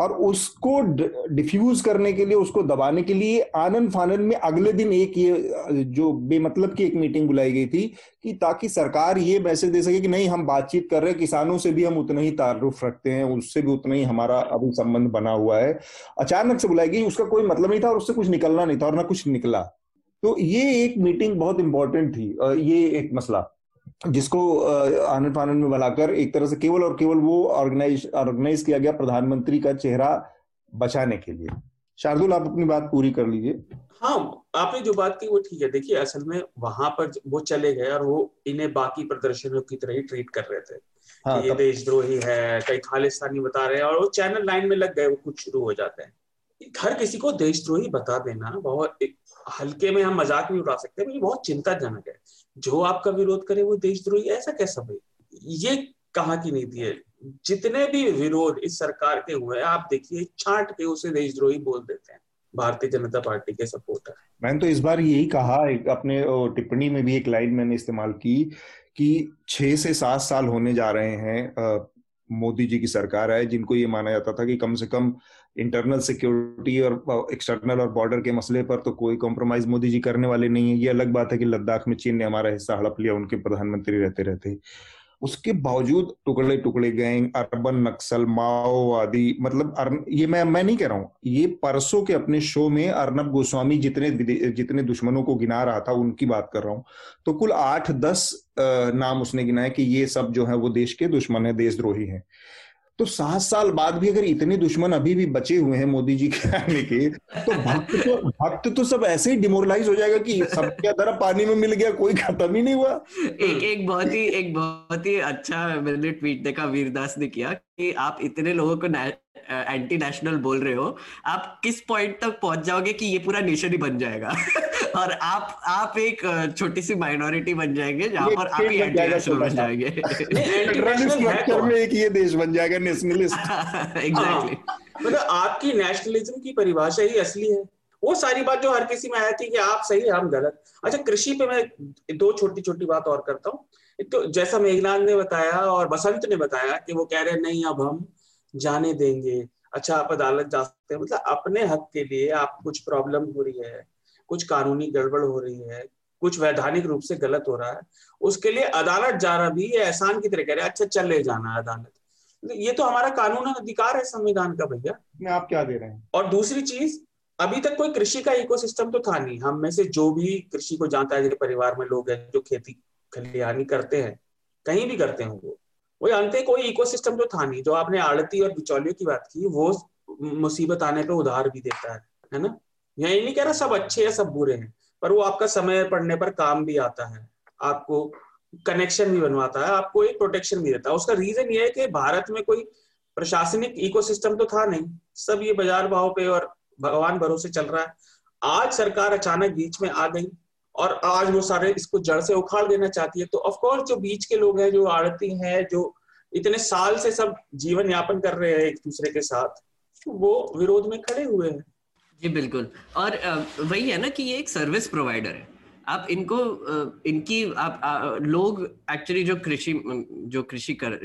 और उसको डिफ्यूज करने के लिए, उसको दबाने के लिए आनंद फानंद में अगले दिन एक ये, जो बेमतलब की एक मीटिंग बुलाई गई थी कि ताकि सरकार ये मैसेज दे सके कि नहीं, हम बातचीत कर रहे हैं, किसानों से भी हम उतना ही तारुफ रखते हैं, उससे भी उतना ही हमारा अभी संबंध बना हुआ है। अचानक से बुलाई गई, उसका कोई मतलब नहीं था और उससे कुछ निकलना नहीं था और ना कुछ निकला। तो ये एक मीटिंग बहुत इंपॉर्टेंट थी ये एक मसला। जिसको आनंद फानंद में बुलाकर एक तरह से केवल और केवल वो ऑर्गेनाइज ऑर्गेनाइज किया गया प्रधानमंत्री का चेहरा बचाने के लिए। शार्दुल आप अपनी बात पूरी कर लीजिए। हाँ आपने जो बात की वो ठीक है। देखिए असल में वहाँ पर वो चले गए और वो इन्हें बाकी प्रदर्शनों की तरह ही ट्रीट कर रहे थे। हाँ, ये देशद्रोही है कई खालिस्तानी बता रहे हैं और वो चैनल लाइन में लग गए वो कुछ शुरू हो जाते हैं। हर किसी को देशद्रोही बता देना बहुत हल्के में हम मज़ाक नहीं उड़ा सकते लेकिन बहुत चिंताजनक है। जो आपका विरोध करे वो देशद्रोही ऐसा कैसा भाई? ये कहा की नीति है? जितने भी विरोध इस सरकार के हुए आप देखिए, छाट के उसे देशद्रोही बोल देते हैं। भारतीय जनता पार्टी के सपोर्टर मैंने तो इस बार यही कहा, एक अपने टिप्पणी में भी एक लाइन मैंने इस्तेमाल की कि छह से सात साल होने जा रहे हैं मोदी जी की सरकार है, जिनको ये माना जाता था कि कम से कम इंटरनल सिक्योरिटी और एक्सटर्नल और बॉर्डर के मसले पर तो कोई कॉम्प्रोमाइज मोदी जी करने वाले नहीं है। ये अलग बात है कि लद्दाख में चीन ने हमारा हिस्सा हड़प लिया, उनके प्रधानमंत्री रहते रहते। उसके बावजूद टुकड़े टुकड़े गैंग, अर्बन नक्सल माओवादी मतलब ये मैं मैं नहीं कह रहा हूँ। ये परसों के अपने शो में अर्नब गोस्वामी जितने जितने दुश्मनों को गिना रहा था, उनकी बात कर रहा हूँ। तो कुल आठ, दस नाम उसने गिनाए कि ये सब जो है वो देश के दुश्मन है, देशद्रोही हैं। तो सात साल बाद भी अगर इतने दुश्मन अभी भी बचे हुए हैं मोदी जी के आने के तो भक्त तो भक्त तो सब ऐसे ही डिमोरलाइज हो जाएगा कि सब क्या तरह पानी में मिल गया, कोई खत्म ही नहीं हुआ। एक एक बहुत ही, एक बहुत ही अच्छा मैंने ट्वीट देखा, वीरदास ने किया कि आप इतने लोगों को एंटी नेशनल बोल रहे हो आप किस पॉइंट तक पहुँच जाओगे कि ये पूरा नेशन ही बन जाएगा? और आप आप एक छोटी सी माइनॉरिटी बन जाएँगे जहाँ पर आप ही एंटी नेशनल बन जाएँगे। एक ये देश बन जाएगा नेशनलिस्ट एग्जैक्टली मतलब आपकी नेशनलिज्म की परिभाषा ही असली है। वो सारी बात जो हर किसी में आया थी कि आप सही हम गलत। अच्छा कृषि पे मैं दो छोटी छोटी बात और करता हूँ। तो जैसा मेघनाथ ने बताया और बसंत ने बताया कि वो कह रहे हैं नहीं अब हम जाने देंगे। अच्छा आप अदालत जा सकते हैं। मतलब अपने हक के लिए आप कुछ प्रॉब्लम हो रही है कुछ कानूनी गड़बड़ हो रही है कुछ वैधानिक रूप से गलत हो रहा है उसके लिए अदालत जाना भी ये एहसान की तरह कह रहे हैं अच्छा चले जाना अदालत। ये तो हमारा कानून अधिकार है संविधान का भैया। आप क्या दे रहे हैं? और दूसरी चीज़ अभी तक कोई कृषि का इकोसिस्टम तो था नहीं। हम में से जो भी कृषि को जानता है परिवार में लोग हैं जो खेती खलिहानी करते हैं, कहीं भी करते हैं वो। वो जानते कोई इकोसिस्टम तो था नहीं, जो आपने आड़ती और बिचौलियों की बात की, वो मुसीबत आने पर उधार भी देता है है ना? यही नहीं कह रहा सब अच्छे या सब बुरे हैं, पर वो आपका समय पड़ने पर काम भी आता है, आपको कनेक्शन भी बनवाता है, आपको एक प्रोटेक्शन भी देता है। उसका रीजन ये है कि भारत में कोई प्रशासनिक इकोसिस्टम तो था नहीं, सब ये बाज़ार भाव पे और भगवान भरोसे चल रहा है। आज सरकार अचानक बीच में आ गई और आज वो सारे इसको जड़ से उखाड़ देना चाहती है। तो ऑफकोर्स जो बीच के लोग हैं जो आड़ती हैं जो इतने साल से सब जीवन यापन कर रहे हैं एक दूसरे के साथ वो विरोध में खड़े हुए हैं। जी बिल्कुल। और वही है ना कि ये एक सर्विस प्रोवाइडर है। आप इनको इनकी आप आ, लोग एक्चुअली जो कृषि जो कृषि कर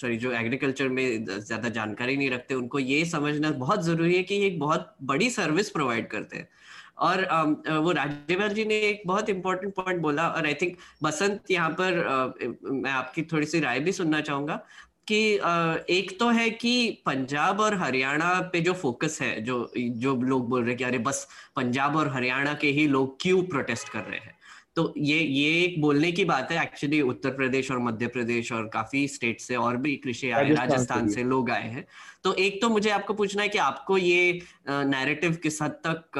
सॉरी जो एग्रीकल्चर में ज़्यादा जानकारी नहीं रखते उनको ये समझना बहुत ज़रूरी है कि ये एक बहुत बड़ी सर्विस प्रोवाइड करते हैं। और वो राजेवर जी ने एक बहुत इंपॉर्टेंट पॉइंट बोला और आई थिंक बसंत यहाँ पर मैं आपकी थोड़ी सी राय भी सुनना चाहूँगा कि एक तो है कि पंजाब और हरियाणा पे जो फोकस है, जो जो लोग बोल रहे हैं कि अरे बस पंजाब और हरियाणा के ही लोग क्यों प्रोटेस्ट कर रहे हैं? तो ये ये एक बोलने की बात है एक्चुअली उत्तर प्रदेश और मध्य प्रदेश और काफ़ी स्टेट से और भी कृषि आए राजस्थान से लोग आए हैं। तो एक तो मुझे आपको पूछना है कि आपको ये नैरेटिव किस हद तक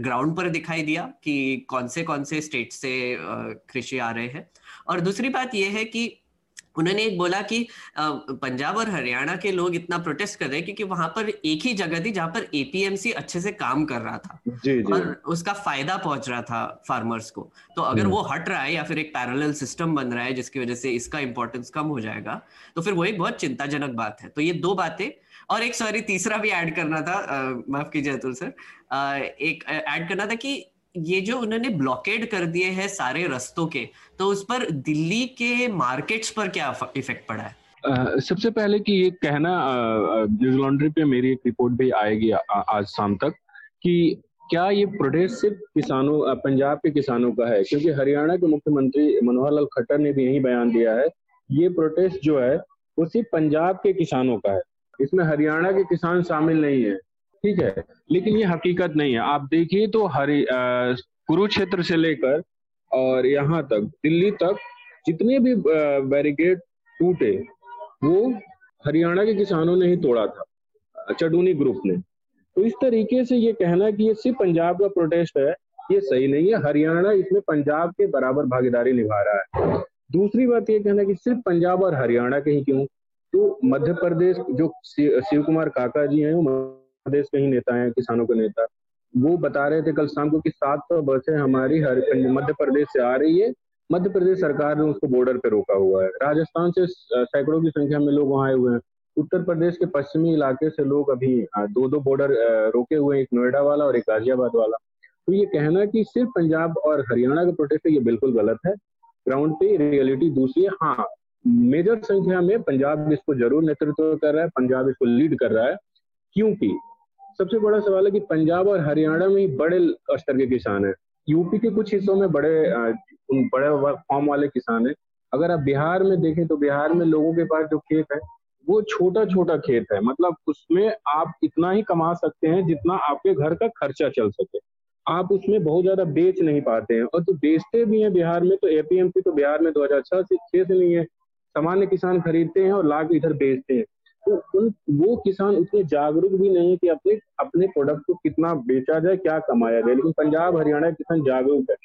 ग्राउंड पर दिखाई दिया कि कौन से कौन से स्टेट से कृषि आ रहे हैं? और दूसरी बात यह है कि उन्होंने एक बोला कि पंजाब और हरियाणा के लोग इतना प्रोटेस्ट कर रहे हैं क्योंकि वहाँ पर एक ही जगह थी जहाँ पर एपीएमसी अच्छे से काम कर रहा था जी, जी. और उसका फ़ायदा पहुँच रहा था फार्मर्स को तो अगर हम्म। वो हट रहा है या फिर एक पैरेलल सिस्टम बन रहा है जिसकी वजह से इसका इंपॉर्टेंस कम हो जाएगा तो फिर वो एक बहुत चिंताजनक बात है तो ये दो बातें और एक सॉरी तीसरा भी ऐड करना था माफ़ कीजिए अतुल सर एक ऐड करना था कि ये जो उन्होंने ब्लॉकेड कर दिए हैं सारे रस्तों के तो उस पर दिल्ली के मार्केट्स पर क्या इफ़ेक्ट पड़ा है? Uh, सबसे पहले कि ये कहना न्यूज़ लॉन्ड्री पे मेरी एक रिपोर्ट भी आएगी आ, आज शाम तक कि क्या ये प्रोटेस्ट सिर्फ़ किसानों पंजाब के किसानों का है? क्योंकि हरियाणा के मुख्यमंत्री मनोहर लाल खट्टर ने भी यही बयान दिया है ये प्रोटेस्ट जो है वो सिर्फ़ पंजाब के किसानों का है। इसमें हरियाणा के किसान शामिल नहीं है। ठीक है? लेकिन ये हकीकत नहीं है। आप देखिए तो हरि कुरुक्षेत्र से लेकर और यहाँ तक, दिल्ली तक जितने भी बैरिकेड टूटे, वो हरियाणा के किसानों ने ही तोड़ा था चडूनी ग्रुप ने। तो इस तरीके से ये कहना कि ये सिर्फ़ पंजाब का प्रोटेस्ट है, ये सही नहीं है। हरियाणा इसमें पंजाब के बराबर भागीदारी निभा रहा है। दूसरी बात ये कहना कि सिर्फ़ पंजाब और हरियाणा के ही क्यों? तो मध्य प्रदेश जो शिव कुमार काका जी हैं प्रदेश के ही नेता हैं, किसानों के नेता। वो बता रहे थे कल शाम को कि सात सौ बसें हमारी हर मध्य प्रदेश से आ रही है। मध्य प्रदेश सरकार ने उसको बॉर्डर पे रोका हुआ है। राजस्थान से सैकड़ों की संख्या में लोग वहाँ आए हुए हैं। उत्तर प्रदेश के पश्चिमी इलाके से लोग अभी दो दो बॉर्डर रोके हुए हैं। एक नोएडा वाला और एक गाजियाबाद वाला। तो ये कहना कि सिर्फ़ पंजाब और हरियाणा का प्रोटेस्ट है, ये बिल्कुल गलत है। ग्राउंड पे रियलिटी दूसरी है। हाँ मेजर संख्या में पंजाब इसको ज़रूर नेतृत्व कर रहा है, पंजाब इसको लीड कर रहा है। क्योंकि सबसे बड़ा सवाल है कि पंजाब और हरियाणा में ही बड़े स्तर के किसान हैं। यूपी के कुछ हिस्सों में बड़े बड़े फॉर्म वाले किसान हैं। अगर आप बिहार में देखें तो बिहार में लोगों के पास जो खेत है, वो छोटा छोटा खेत है। मतलब उसमें आप इतना ही कमा सकते हैं जितना आपके घर का खर्चा चल सके। आप उसमें बहुत ज़्यादा बेच नहीं पाते हैं। और जो तो बेचते भी हैं बिहार में तो एपीएमसी तो बिहार में 2006 से छह से नहीं है। सामान्य किसान खरीदते हैं और लाख इधर बेचते हैं। तो उन वो किसान उतने जागरूक भी नहीं है कि अपने अपने प्रोडक्ट को कितना बेचा जाए क्या कमाया जाए। लेकिन पंजाब हरियाणा किसान जागरूक है।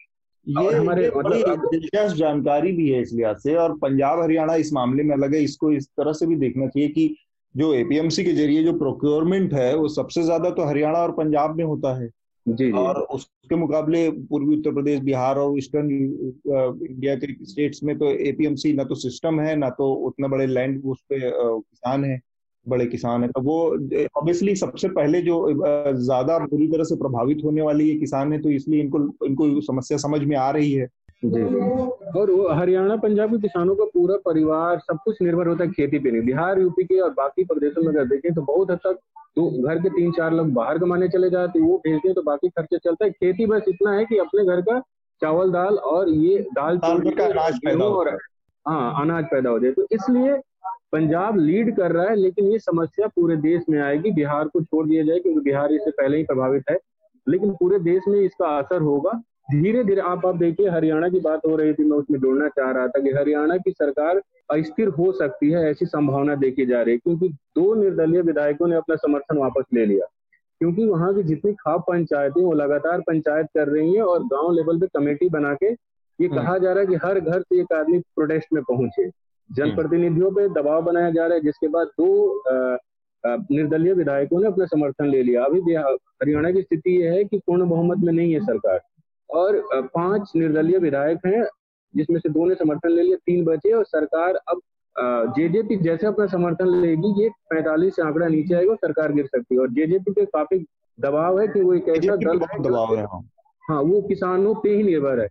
ये हमारे मतलब दिलचस्प जानकारी भी है इस लिहाज से और पंजाब हरियाणा इस मामले में अलग है। इसको इस तरह से भी देखना चाहिए कि जो एपीएमसी के ज़रिए जो प्रोक्योरमेंट है वो सबसे ज़्यादा तो हरियाणा और पंजाब में होता है। जी, जी। और उसके मुकाबले पूर्वी उत्तर प्रदेश बिहार और ईस्टर्न इंडिया के स्टेट्स में तो एपीएमसी ना तो सिस्टम है ना तो उतने बड़े लैंड उस पे किसान है। बड़े किसान है। तो वो ऑब्वियसली सबसे पहले जो ज़्यादा बुरी तरह से प्रभावित होने वाली ये किसान है तो इसलिए इनको इनको समस्या समझ में आ रही है। जी। और हरियाणा पंजाब के किसानों का पूरा परिवार सब कुछ निर्भर होता है खेती पे नहीं। बिहार यूपी के और बाकी प्रदेशों में अगर देखें तो बहुत हद तक तो घर के तीन चार लोग बाहर कमाने चले जाते हैं वो भेजते हैं तो बाकी खर्चे चलता है। खेती बस इतना है कि अपने घर का चावल दाल और ये दाल दाल का अनाज पैदा और हाँ अनाज पैदा हो जाए। तो इसलिए पंजाब लीड कर रहा है लेकिन ये समस्या पूरे देश में आएगी बिहार को छोड़ दिया जाए क्योंकि बिहार इससे पहले ही प्रभावित है लेकिन पूरे देश में इसका असर होगा धीरे धीरे आप आप देखिए हरियाणा की बात हो रही थी मैं उसमें जोड़ना चाह रहा था कि हरियाणा की सरकार अस्थिर हो सकती है ऐसी संभावना देखी जा रही है क्योंकि दो निर्दलीय विधायकों ने अपना समर्थन वापस ले लिया क्योंकि वहाँ की जितनी खाप पंचायतें वो लगातार पंचायत कर रही है और गाँव लेवल पे कमेटी बना के ये हम्म। कहा जा रहा है कि हर घर से एक आदमी प्रोटेस्ट में पहुँचे। जनप्रतिनिधियों पे दबाव बनाया जा रहा है जिसके बाद दो निर्दलीय विधायकों ने अपना समर्थन ले लिया। अभी हरियाणा की स्थिति यह है कि पूर्ण बहुमत में नहीं है सरकार। और पाँच निर्दलीय विधायक हैं जिसमें से दो ने समर्थन ले लिया तीन बचे और सरकार अब जेजेपी जैसे अपना समर्थन लेगी ये पैंतालीस से आंकड़ा नीचे आएगा सरकार गिर सकती है। और जेजेपी पे काफ़ी दबाव है कि वो एक ऐसा दल दबाव है हाँ।, हाँ वो किसानों पे ही निर्भर है।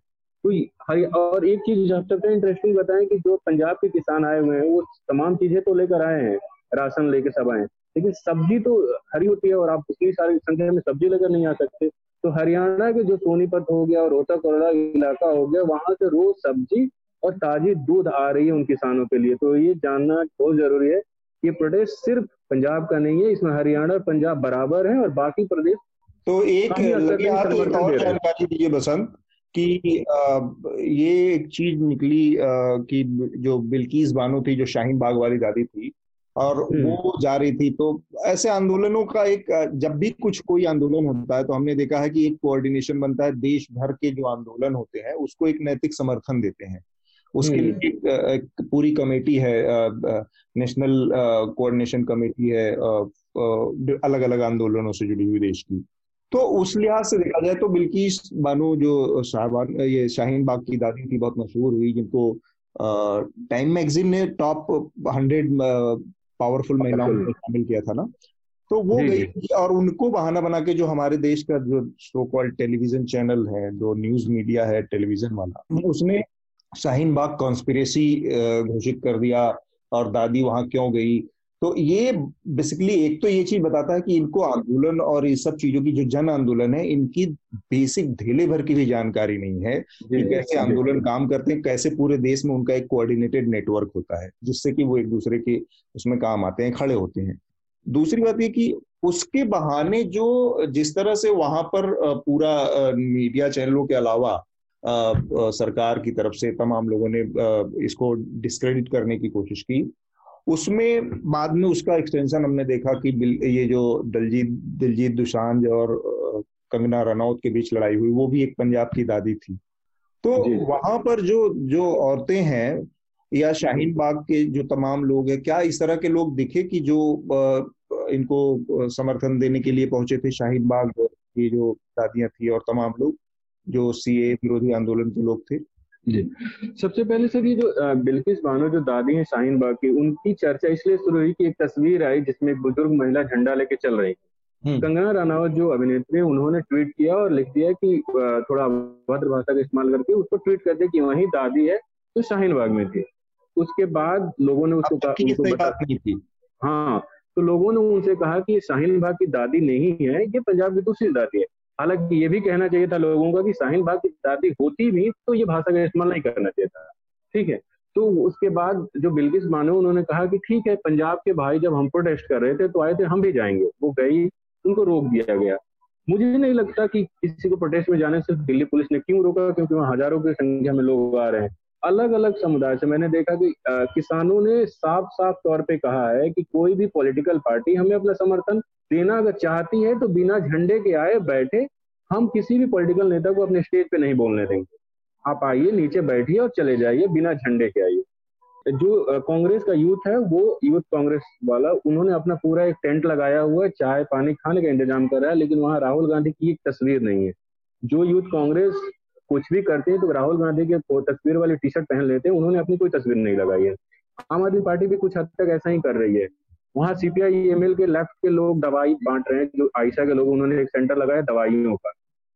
तो और एक चीज़ सबसे इंटरेस्टिंग बताएँ कि जो पंजाब के किसान आए हुए हैं वो तमाम चीज़ें तो लेकर आए हैं राशन लेके सब आए लेकिन सब्ज़ी तो हरी होती है और आप उतनी सारी संख्या में सब्ज़ी लेकर नहीं आ सकते। तो हरियाणा के जो सोनीपत हो गया और रोहतक और इलाका हो गया वहाँ से रोज सब्ज़ी और ताजी दूध आ रही है उन किसानों के लिए। तो ये जानना बहुत ज़रूरी है ये प्रदेश सिर्फ़ पंजाब का नहीं है इसमें हरियाणा और पंजाब बराबर है और बाकी प्रदेश तो एक और जानकारी दीजिए बसंत। कि ये एक चीज़ निकली कि जो बिल्किस बानो थी जो शाहीन बाग वाली दादी थी और हम्म। वो जा रही थी तो ऐसे आंदोलनों का एक जब भी कुछ कोई आंदोलन होता है तो हमने देखा है कि एक कोऑर्डिनेशन बनता है देश भर के जो आंदोलन होते हैं उसको एक नैतिक समर्थन देते हैं उसके लिए हम्म। एक, एक पूरी कमेटी है नेशनल कोऑर्डिनेशन कमेटी है अलग अलग आंदोलनों से जुड़ी हुई देश की तो उस लिहाज से देखा जाए तो बिल्किस बानो जो साहबान ये शाहीन बाग की दादी थी बहुत मशहूर हुई जिनको टाइम मैगजीन ने टॉप हंड्रेड पावरफुल महिलाओं को शामिल किया था ना? तो वो गई और उनको बहाना बना के जो हमारे देश का जो सो कॉल्ड टेलीविज़न चैनल है जो न्यूज़ मीडिया है टेलीविज़न वाला उसने शाहीन बाग कॉन्स्पिरेसी घोषित कर दिया और दादी वहाँ क्यों गई? तो ये बेसिकली एक तो ये चीज़ बताता है कि इनको आंदोलन और इस सब चीज़ों की जो जन आंदोलन है इनकी बेसिक ढेले भर की भी जानकारी नहीं है कि कैसे आंदोलन काम करते हैं कैसे पूरे देश में उनका एक कोऑर्डिनेटेड नेटवर्क होता है जिससे कि वो एक दूसरे के उसमें काम आते हैं खड़े होते हैं। दूसरी बात ये कि उसके बहाने जो जिस तरह से वहाँ पर पूरा मीडिया चैनलों के अलावा सरकार की तरफ़ से तमाम लोगों ने इसको डिस्क्रेडिट करने की कोशिश की उसमें बाद में उसका एक्सटेंशन हमने देखा कि ये जो दलजीत दिलजीत दुशांज और कंगना रनौत के बीच लड़ाई हुई वो भी एक पंजाब की दादी थी। तो वहाँ पर जो जो औरतें हैं या शाहीन बाग के जो तमाम लोग हैं क्या इस तरह के लोग दिखे कि जो इनको समर्थन देने के लिए पहुँचे थे? शाहीन बाग की जो दादियाँ थी और तमाम लोग जो सीए विरोधी आंदोलन के लोग थे। जी। सबसे पहले सर ये जो बिल्किस बानो जो दादी हैं शाहीन बाग की उनकी चर्चा इसलिए शुरू हुई कि एक तस्वीर आई जिसमें एक बुज़ुर्ग महिला झंडा लेके चल रही थी हम्म। कंगना रानावत जो अभिनेत्री उन्होंने ट्वीट किया और लिख दिया कि थोड़ा भद्र भाषा का इस्तेमाल करके उसको ट्वीट कर दिया कि वही दादी है तो शाहीन बाग में थी। उसके बाद लोगों ने उसको कहा हाँ तो लोगों ने उनसे कहा कि शाहीन बाग की दादी नहीं है ये पंजाब की दूसरी दादी है। हालाँकि ये भी कहना चाहिए था लोगों का कि साहिन बाग की शादी होती भी तो ये भाषा का इस्तेमाल नहीं करना चाहिए था। ठीक है? तो उसके बाद जो बिल्किस मानो उन्होंने कहा कि ठीक है, पंजाब के भाई जब हम प्रोटेस्ट कर रहे थे तो आए थे, हम भी जाएँगे। वो गई उनको रोक दिया गया। मुझे नहीं लगता कि किसी को प्रोटेस्ट में जाने से दिल्ली पुलिस ने क्यों रोका? क्योंकि वहाँ हज़ारों की संख्या में लोग आ रहे हैं। अलग अलग समुदाय से मैंने देखा कि आ, किसानों ने साफ़ साफ़ तौर पे कहा है कि कोई भी पॉलिटिकल पार्टी हमें अपना समर्थन देना अगर चाहती है तो बिना झंडे के आए बैठे हम किसी भी पॉलिटिकल नेता को अपने स्टेज पे नहीं बोलने देंगे। आप आइए नीचे बैठिए और चले जाइए बिना झंडे के आइए। जो कांग्रेस का यूथ है वो यूथ कांग्रेस वाला उन्होंने अपना पूरा एक टेंट लगाया हुआ है चाय पानी खाने का इंतज़ाम कर रहा है लेकिन वहाँ राहुल गांधी की एक तस्वीर नहीं है। जो यूथ कांग्रेस कुछ भी करते हैं तो राहुल गांधी के तस्वीर वाली टी शर्ट पहन लेते हैं, उन्होंने अपनी कोई तस्वीर नहीं लगाई है। आम आदमी पार्टी भी कुछ हद तक ऐसा ही कर रही है। वहाँ सीपीआई एमएल के लेफ़्ट के लोग दवाई बांट रहे हैं, जो आयशा के लोग, उन्होंने एक सेंटर लगाया दवाइयों का।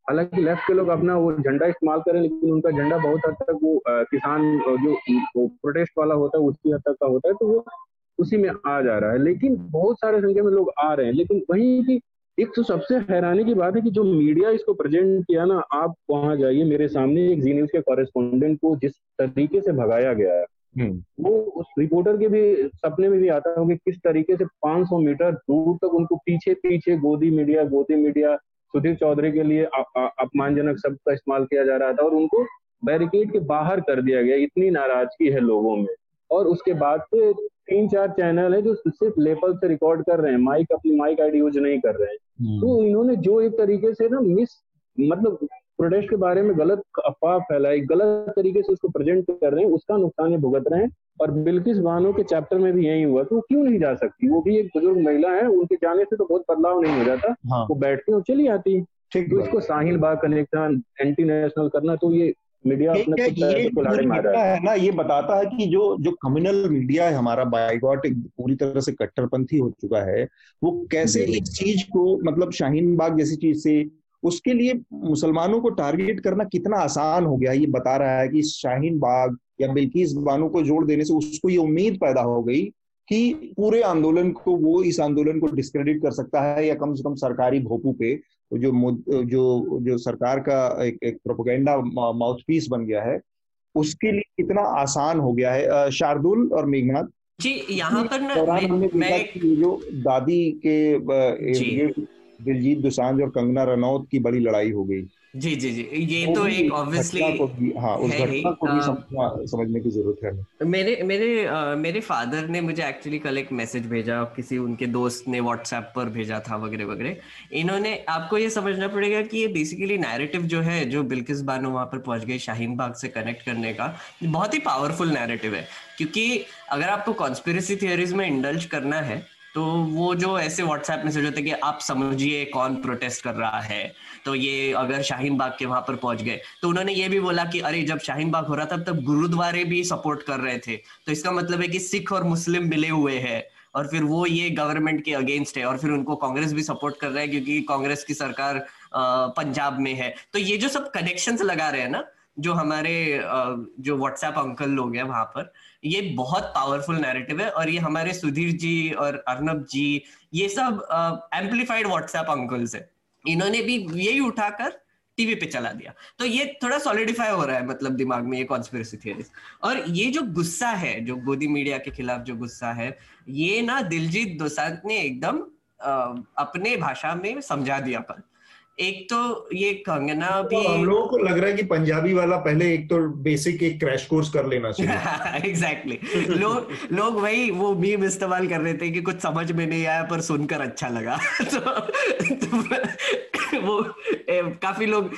हालाँकि लेफ़्ट के लोग अपना वो झंडा इस्तेमाल करें, लेकिन उनका झंडा बहुत हद तक वो किसान जो प्रोटेस्ट वाला होता है, उसकी हद तक का होता है तो वो उसी में आ जा रहा है। लेकिन बहुत सारे संख्या में लोग आ रहे हैं, लेकिन वही की एक तो सबसे हैरानी की बात है कि जो मीडिया इसको प्रेजेंट किया ना आप वहाँ जाइए मेरे सामने एक जी न्यूज़ के कॉरेस्पॉन्डेंट को जिस तरीके से भगाया गया है हम्म। वो उस रिपोर्टर के भी सपने में भी आता है कि किस तरीके से 500 मीटर दूर तक उनको पीछे पीछे गोदी मीडिया गोदी मीडिया सुधीर चौधरी के लिए अपमानजनक शब्द का इस्तेमाल किया जा रहा था और उनको बैरिकेड के बाहर कर दिया गया इतनी नाराज़गी है लोगों में और उसके बाद से तीन चार चैनल है जो सिर्फ़ लेपल से रिकॉर्ड कर रहे हैं माइक अपनी माइक आईडी यूज़ नहीं कर रहे हैं। हम्म। तो इन्होंने जो एक तरीके से ना मिस मतलब प्रोडक्ट के बारे में गलत अफवाह फैलाई गलत तरीके से उसको प्रेजेंट कर रहे हैं उसका नुकसान ये भुगत रहे हैं और बिल्किस बानो के चैप्टर में भी यही हुआ तो क्यों नहीं जा सकती? वो भी एक बुज़ुर्ग महिला है उनके जाने से तो बहुत बदलाव नहीं हो जाता। हाँ। वो बैठती और चली आती ठीक तो इसको Shaheen Bagh connection anti national करना तो ये मीडिया अपने ये है। ना ये बताता है कि जो जो कम्युनल मीडिया है हमारा बाइगॉट एक पूरी तरह से कट्टरपंथी हो चुका है वो कैसे इस चीज़ को मतलब शाहीन बाग जैसी चीज़ से उसके लिए मुसलमानों को टारगेट करना कितना आसान हो गया? ये बता रहा है कि शाहीन बाग या बिल्किस बानो को जोड़ देने से उसको ये उम्मीद पैदा हो गई कि पूरे आंदोलन को वो इस आंदोलन को डिस्क्रेडिट कर सकता है या कम से कम सरकारी भोपू पे। जो जो जो सरकार का एक एक प्रोपोगेंडा माउथ पीस बन गया है उसके लिए कितना आसान हो गया है? शार्दुल और मेघनाथ? जी यहाँ पर ना मैं, मैं जो दादी के दिलजीत दुसांज और कंगना रनौत की बड़ी लड़ाई हो गई। जी जी जी। ये तो एक ऑब्वियसली हाँ उस घटना को भी हाँ। समझने की ज़रूरत है मेरे मेरे आ, मेरे फादर ने मुझे एक्चुअली कल एक मैसेज भेजा किसी उनके दोस्त ने व्हाट्सएप पर भेजा था वगैरह वगैरह। इन्होंने आपको ये समझना पड़ेगा कि ये बेसिकली नैरेटिव जो है जो बिल्किस बानो वहाँ पर पहुँच गई शाहीन बाग से कनेक्ट करने का बहुत ही पावरफुल नैरेटिव है। क्योंकि अगर आपको कॉन्स्पिरसी थियोरीज में इंडल्ज करना है तो वो जो ऐसे व्हाट्सएप मैसेज होते कि आप समझिए कौन प्रोटेस्ट कर रहा है। तो ये अगर शाहीन बाग के वहाँ पर पहुँच गए तो उन्होंने ये भी बोला कि अरे जब शाहीन बाग हो रहा था, तब गुरुद्वारे भी सपोर्ट कर रहे थे। तो इसका मतलब है कि सिख और मुस्लिम मिले हुए हैं। और फिर वो ये गवर्नमेंट के अगेंस्ट है और फिर उनको कांग्रेस भी सपोर्ट कर रहा है क्योंकि कांग्रेस की सरकार पंजाब में है। तो ये जो सब कनेक्शन लगा रहे हैं ना जो हमारे जो व्हाट्सएप अंकल लोग हैं वहाँ पर, ये बहुत पावरफुल नैरेटिव है और ये हमारे सुधीर जी और अर्नब जी, ये सब एम्पलीफाइड व्हाट्सएप अंकल्स है। इन्होंने भी यही उठाकर टीवी पे चला दिया। तो ये थोड़ा सॉलिडिफाई हो रहा है मतलब दिमाग में ये कॉन्स्पिरसी थियरीज और ये जो गुस्सा है, जो गोदी मीडिया के खिलाफ जो गुस्सा है, ये ना दिलजीत दोसांझ ने एकदम अपने भाषा में समझा दिया कल। एक तो ये कंगना तो भी हम लोगों को लग रहा है कि पंजाबी वाला पहले एक तो बेसिक एक क्रैश कोर्स कर लेना चाहिए। Exactly exactly. लोग लोग वही वो मीम इस्तेमाल कर रहे थे कि कुछ समझ में नहीं आया पर सुनकर अच्छा लगा। तो, तो वो ए, काफ़ी लोग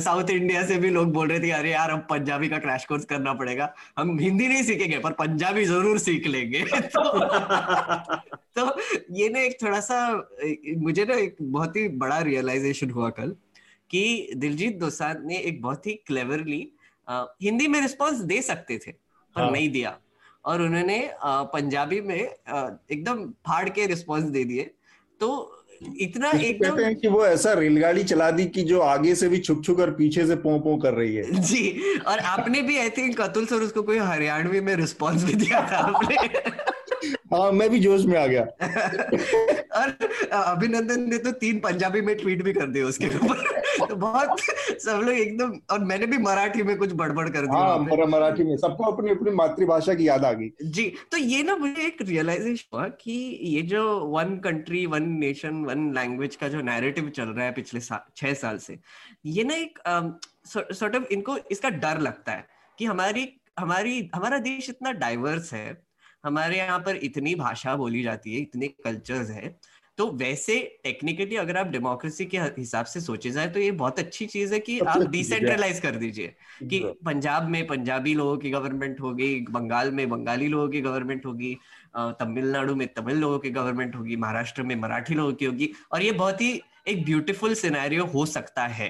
साउथ इंडिया से भी लोग बोल रहे थे अरे यार अब पंजाबी का क्रैश कोर्स करना पड़ेगा। हम हिंदी नहीं सीखेंगे पर पंजाबी ज़रूर सीख लेंगे। तो तो ये ना एक थोड़ा सा मुझे ना एक बहुत ही बड़ा रियलाइजेशन हुआ कल कि दिलजीत दोसांझ ने एक बहुत ही क्लेवरली हिंदी में रिस्पांस दे सकते थे पर हाँ. नहीं दिया। और उन्होंने पंजाबी में एकदम फाड़ के रिस्पांस दे दिए। तो इतना एकदम कहते हैं कि वो ऐसा रेलगाड़ी चला दी कि जो आगे से भी छुप छुक और पीछे से पो पो कर रही है। जी और आपने भी आई थिंक अतुल सर उसको कोई हरियाणवी में रिस्पांस भी दिया था आपने। हाँ मैं भी जोश में आ गया। और अभिनंदन ने तो तीन पंजाबी में ट्वीट भी कर दिया उसके ऊपर। तो बहुत सब लोग एकदम और मैंने भी मराठी में कुछ बड़बड़ कर दिया हाँ मेरा मराठी में सबको अपनी अपनी मातृभाषा की याद आ गई। जी तो ये ना मुझे एक रियलाइजेशन हुआ कि ये जो one country one nation one language का जो नैरेटिव चल रहा है पिछले सा, छह साल से ये ना एक सॉर्ट ऑफ़ इनको इसका डर लगता है कि हमारी हमारी हमारा देश इतना डाइवर्स है हमारे यहाँ पर इतनी भाषा बोली जाती है इतने कल्चर्स है। तो वैसे टेक्निकली अगर आप डेमोक्रेसी के हिसाब से सोचे जाए तो ये बहुत अच्छी चीज़ है कि आप डिसेंट्रलाइज कर दीजिए कि पंजाब में पंजाबी लोगों की गवर्नमेंट होगी बंगाल में बंगाली लोगों की गवर्नमेंट होगी तमिलनाडु में तमिल लोगों की गवर्नमेंट होगी महाराष्ट्र में मराठी लोगों की होगी और ये बहुत ही एक ब्यूटीफुल सिनेरियो हो सकता है।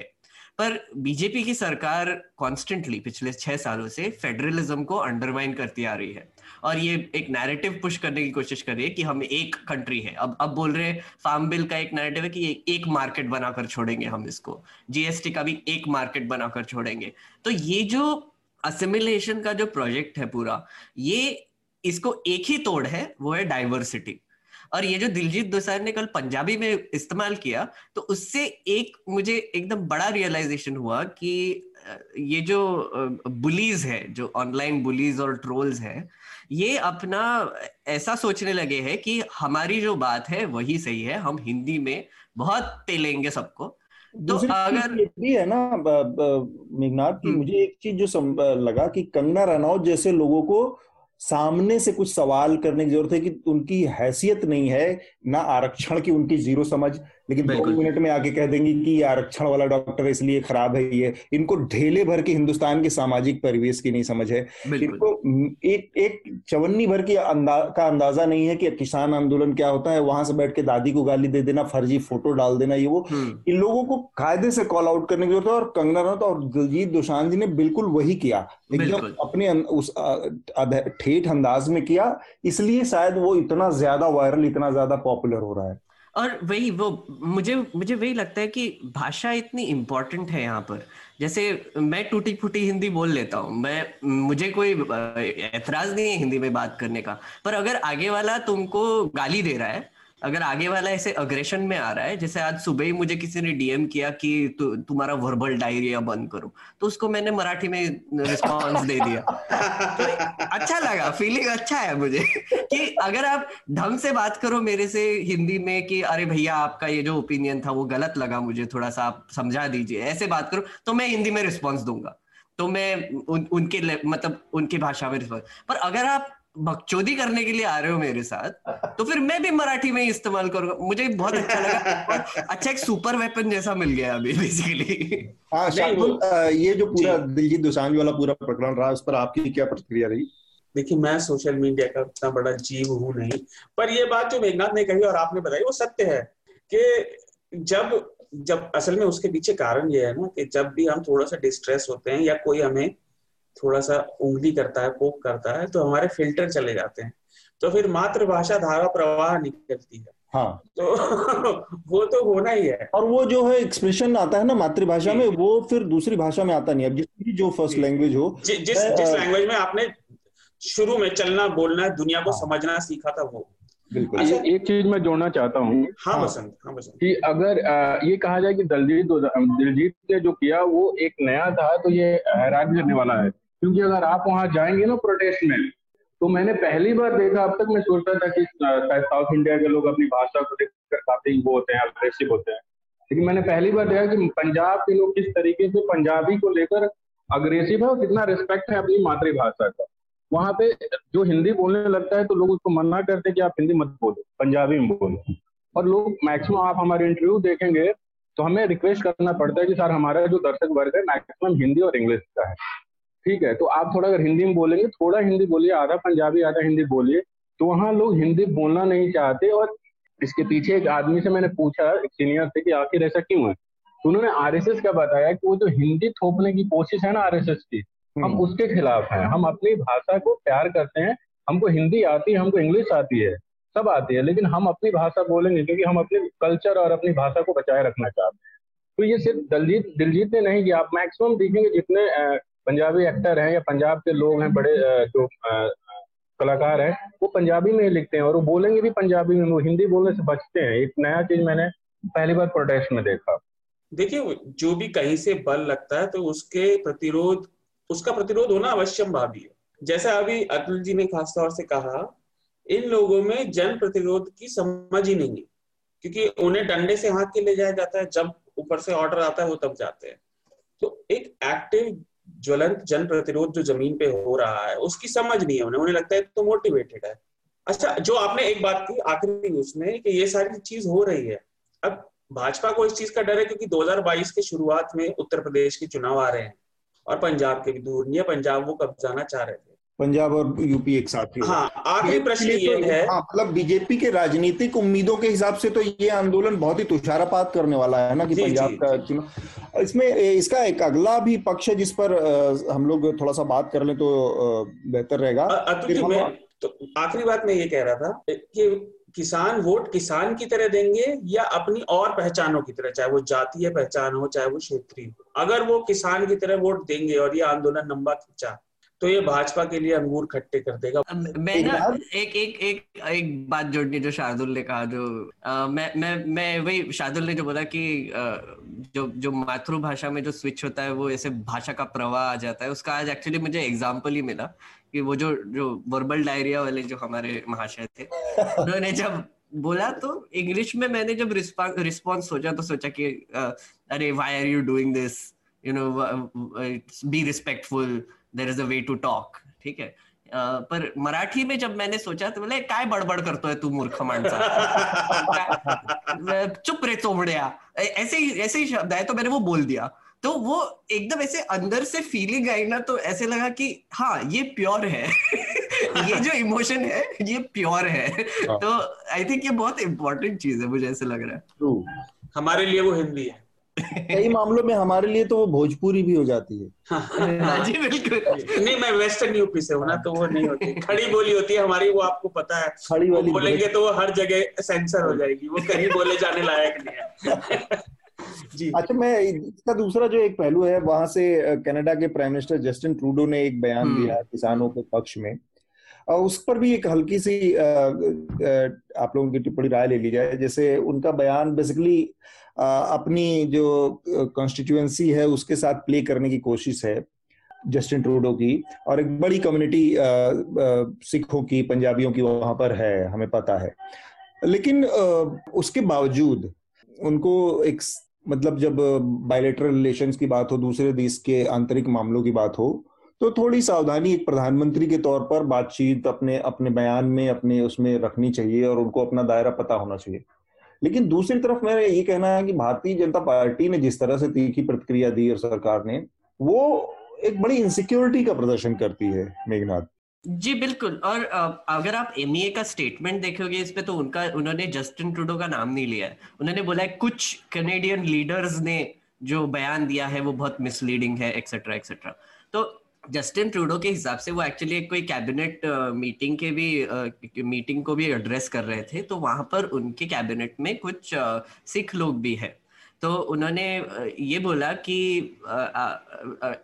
पर बीजेपी की सरकार कॉन्स्टेंटली पिछले छह सालों से फेडरलिज्म को अंडरमाइन करती आ रही है। और ये एक नैरेटिव पुश करने की कोशिश कर रही है कि हम एक कंट्री है। अब अब बोल रहे फार्म बिल का एक नैरेटिव है कि एक मार्केट बनाकर छोड़ेंगे हम इसको। जीएसटी का भी एक मार्केट बनाकर छोड़ेंगे। तो ये जो असिमिलेशन का जो प्रोजेक्ट है पूरा, ये इसको एक ही तोड़ है, वो है डाइवर्सिटी और ये जो दिलजीत दोसार ने कल पंजाबी में इस्तेमाल किया तो उससे एक मुझे एकदम बड़ा रियलाइजेशन हुआ कि ये जो बुलीज है जो ऑनलाइन बुलीज और ट्रोल्स है ये अपना ऐसा सोचने लगे हैं कि हमारी जो बात है वही सही है हम हिंदी में बहुत पेलेंगे सबको तो अगर भी है ना मेघनाथ की हम्म। मुझे एक चीज़ जो लगा कि कंगना रनौत जैसे लोगों को सामने से कुछ सवाल करने की ज़रूरत है कि उनकी हैसियत नहीं है, ना आरक्षण की, उनकी ज़ीरो समझ। लेकिन दो मिनट में आके कह देंगे कि आरक्षण वाला डॉक्टर इसलिए खराब है ये। इनको ढेले भर के हिंदुस्तान के सामाजिक परिवेश की नहीं समझ है। इनको एक एक चवन्नी भर की अंदा, का अंदाज़ा नहीं है कि किसान आंदोलन क्या होता है। वहाँ से बैठ के दादी को गाली दे देना फर्जी फ़ोटो डाल देना ये वो। हम्म। इन लोगों को कायदे से कॉल आउट करने की ज़रूरत है और कंगना रनौत और दिलजीत दोसांझ ने बिल्कुल वही किया। एकदम अपने उस ठेठ अंदाज में किया इसलिए शायद वो इतना ज़्यादा वायरल इतना ज़्यादा पॉपुलर हो रहा है। और वही वो, मुझे मुझे वही लगता है कि भाषा इतनी इम्पोर्टेंट है यहाँ पर। जैसे मैं टूटी फूटी हिंदी बोल लेता हूँ, मैं, मुझे कोई एतराज़ नहीं है हिंदी में बात करने का। पर अगर आगे वाला तुमको गाली दे रहा है अगर आगे वाला ऐसे अग्रेशन में आ रहा है जैसे आज सुबह ही मुझे किसी ने डीएम किया कि तुम्हारा वर्बल डायरिया बंद करो तो उसको मैंने मराठी में रिस्पॉन्स दे दिया। तो अच्छा लगा फीलिंग अच्छा है मुझे कि अगर आप ढंग से बात करो मेरे से हिंदी में कि अरे भैया आपका ये जो ओपिनियन था वो गलत लगा मुझे थोड़ा सा आप समझा दीजिए ऐसे बात करो तो मैं हिंदी में रिस्पॉन्स दूँगा। तो मैं उन, उनके मतलब उनकी भाषा में रिस्पॉन्स पर अगर आप बकचोदी करने के लिए आ रहे हो मेरे साथ तो फिर मैं भी मराठी में इस्तेमाल करूँगा। मुझे बहुत अच्छा लगा। अच्छा एक सुपर वेपन जैसा मिल गया अभी बेसिकली हाँ ये जो पूरा दिलजीत दोसांझ वाला पूरा प्रकरण रहा उस पर आपकी क्या प्रतिक्रिया रही? देखिए मैं सोशल मीडिया का इतना बड़ा जीव हूँ नहीं पर ये बात जो मेघनाथ ने कही और आपने बताई वो सत्य है कि जब जब असल में उसके पीछे कारण ये है ना कि जब भी हम थोड़ा सा डिस्ट्रेस होते हैं या कोई हमें थोड़ा सा उंगली करता है पोक करता है तो हमारे फ़िल्टर चले जाते हैं। तो फिर मातृभाषा धारा प्रवाह निकलती है। हाँ। तो वो तो होना ही है। और वो जो है एक्सप्रेशन आता है ना मातृभाषा में वो फिर दूसरी भाषा में आता नहीं अब जिसकी जो फ़र्स्ट लैंग्वेज हो जि, जिस जिस लैंग्वेज में आपने शुरू में चलना बोलना दुनिया को हाँ। समझना सीखा था वो। बिल्कुल। अच्छा, एक चीज़ मैं जोड़ना चाहता हूँ। हाँ, हाँ। बसंत हाँ बसंत। कि अगर आ, ये कहा जाए कि दलजीत दिलजीत ने जो किया वो एक नया था तो ये हैरान करने वाला है। क्योंकि अगर आप वहाँ जाएँगे ना प्रोटेस्ट में तो मैंने पहली बार देखा, अब तक मैं सोचता था कि साउथ इंडिया के लोग अपनी भाषा को देखकर काफ़ी वो होते हैं अग्रेसिव होते हैं। लेकिन मैंने पहली बार देखा कि पंजाब के लोग किस तरीके से पंजाबी को लेकर अग्रेसिव है और कितना रिस्पेक्ट है अपनी मातृभाषा का। वहाँ पे जो हिंदी बोलने लगता है तो लोग उसको मना करते हैं कि आप हिंदी मत बोलो, पंजाबी में बोलो। और लोग मैक्सिमम आप हमारे इंटरव्यू देखेंगे तो हमें रिक्वेस्ट करना पड़ता है कि, सर, हमारा जो दर्शक वर्ग है मैक्सिमम हिंदी और इंग्लिश का है। ठीक है तो आप थोड़ा अगर हिंदी में बोलेंगे थोड़ा हिंदी बोलिए आधा पंजाबी आधा हिंदी बोलिए तो वहाँ लोग हिंदी बोलना नहीं चाहते और इसके पीछे एक आदमी से मैंने पूछा एक सीनियर से कि आखिर ऐसा क्यों है? तो उन्होंने आरएसएस का बताया कि वो जो हिंदी थोपने की कोशिश है ना आरएसएस की हम हम्म। उसके खिलाफ हैं। हम अपनी भाषा को प्यार करते हैं हमको हिंदी आती है हमको इंग्लिश आती है सब आती है लेकिन हम अपनी भाषा बोलेंगे क्योंकि हम अपने कल्चर और अपनी भाषा को बचाए रखना चाहते हैं। तो ये सिर्फ़ दलजीत दिलजीत ने नहीं किया आप मैक्सिमम देखेंगे जितने पंजाबी एक्टर हैं या पंजाब के लोग हैं, बड़े जो कलाकार हैं, वो पंजाबी में ही लिखते हैं और वो बोलेंगे भी पंजाबी में, वो हिंदी बोलने से बचते हैं। एक नया चीज़ मैंने पहली बार प्रोटेस्ट में देखा। देखिए, जो भी कहीं से बल लगता है तो उसके प्रतिरोध, उसका प्रतिरोध होना अवश्यम भावी है। जैसा अभी अतुल जी ने खासतौर से कहा, इन लोगों में जन प्रतिरोध की समझ ही नहीं है, क्योंकि उन्हें डंडे से हाथ के ले जाया जाता है, जब ऊपर से ऑर्डर आता है, वो तब जाते हैं। तो एक एक्टिव ज्वलंत जन प्रतिरोध जो ज़मीन पे हो रहा है, उसकी समझ नहीं है उन्हें। उन्हें लगता है तो मोटिवेटेड है। अच्छा जो आपने एक बात की आखिरी उसमें कि ये सारी चीज़ हो रही है। अब भाजपा को इस चीज़ का डर है क्योंकि 2022 के शुरुआत में उत्तर प्रदेश के चुनाव आ रहे हैं और पंजाब के भी दूर नहीं है। पंजाब वो कब्जाना चाह रहे थे? पंजाब और यूपी एक साथ ही हाँ। आखिरी प्रश्न ये तो, है हाँ, मतलब बीजेपी के राजनीतिक उम्मीदों के हिसाब से तो ये आंदोलन बहुत ही तुषारापात करने वाला है ना कि पंजाब का चुनाव इसमें इसका एक अगला भी पक्ष है जिस पर हम लोग थोड़ा सा बात कर ले तो बेहतर रहेगा। तो आखिरी बात मैं ये कह रहा था कि किसान वोट किसान की तरह देंगे या अपनी और पहचानों की तरह चाहे वो जातीय पहचान हो चाहे वो क्षेत्रीय अगर वो किसान की तरह वोट देंगे और ये आंदोलन लंबा खींचा तो ये भाजपा के लिए अंगूर खट्टे कर देगा। मैं ना एक एक एक एक बात जोड़नी जो शार्दुल ने कहा जो आ, मैं मैं मैं वही शार्दुल ने जो बोला कि जो जो मातृभाषा में जो स्विच होता है वो ऐसे भाषा का प्रवाह आ जाता है। उसका आज एक्चुअली मुझे एग्ज़ाम्पल ही मिला कि वो जो जो वर्बल डायरिया वाले जो हमारे महाशय थे उन्होंने जब बोला तो इंग्लिश में मैंने जब रिस्पॉन्स सोचा तो सोचा कि अरे why are you doing this you know be respectful there is a way to talk ठीक है? Uh, पर मराठी में जब मैंने सोचा तो बोले काय बड़बड़ करतो है तू मूर्ख माणसा? चुप रे चोमड़िया ऐसे ही ऐसे ही शब्द आए तो मैंने वो बोल दिया. तो वो एकदम ऐसे अंदर से फीलिंग आई ना तो ऐसे लगा कि हाँ ये प्योर है. ये जो इमोशन है ये प्योर है। तो आई थिंक ये बहुत इंपॉर्टेंट चीज़ है मुझे ऐसे लग रहा है। हमारे लिए वो हिंदी है। कई मामलों में हमारे लिए तो वो भोजपुरी भी हो जाती है। हाँ, हाँ जी बिल्कुल। नहीं मैं वेस्टर्न यूपी से हूँ ना तो वो नहीं होती। खड़ी बोली होती है हमारी वो आपको पता है। खड़ी वाली बोलेंगे तो वो हर जगह सेंसर हो जाएगी वो कहीं बोले जाने लायक नहीं है। जी। अच्छा मैं इसका दूसरा जो एक पहलू है वहाँ से कनाडा के प्राइम मिनिस्टर जस्टिन ट्रूडो ने एक बयान हम्म। दिया किसानों के पक्ष में। उस पर भी एक हल्की सी आप लोगों की टिप्पणी राय ले ली जाए। जैसे उनका बयान बेसिकली अपनी जो कॉन्स्टिट्यूएंसी है, उसके साथ प्ले करने की कोशिश है जस्टिन ट्रूडो की और एक बड़ी कम्युनिटी सिखों की, पंजाबियों की वहाँ पर है, हमें पता है। लेकिन उसके बावजूद उनको एक मतलब जब बायोलेटरल रिलेशंस की बात हो, दूसरे देश के आंतरिक मामलों की बात हो तो थोड़ी सावधानी एक प्रधानमंत्री के तौर पर बातचीत अपने अपने बयान में, अपने उसमें रखनी चाहिए और उनको अपना दायरा पता होना चाहिए। लेकिन दूसरी तरफ़ मेरा ये कहना है कि भारतीय जनता पार्टी ने जिस तरह से तीखी प्रतिक्रिया दी और सरकार ने, वो एक बड़ी इनसिक्योरिटी का प्रदर्शन करती है, मेघनाथ। जी, बिल्कुल। और अगर आप एमईए का स्टेटमेंट देखोगे, इस पे तो उनका, उन्होंने जस्टिन ट्रूडो का नाम नहीं लिया है। उन्होंने बोला है, कुछ कनेडियन लीडर्स ने जो बयान दिया है, वो बहुत मिसलीडिंग है एक्सेट्रा एक्सेट्रा तो जस्टिन ट्रूडो के हिसाब से वो एक्चुअली एक कोई कैबिनेट मीटिंग के भी मीटिंग को भी एड्रेस कर रहे थे तो वहाँ पर उनके कैबिनेट में कुछ सिख लोग भी है। तो उन्होंने ये बोला कि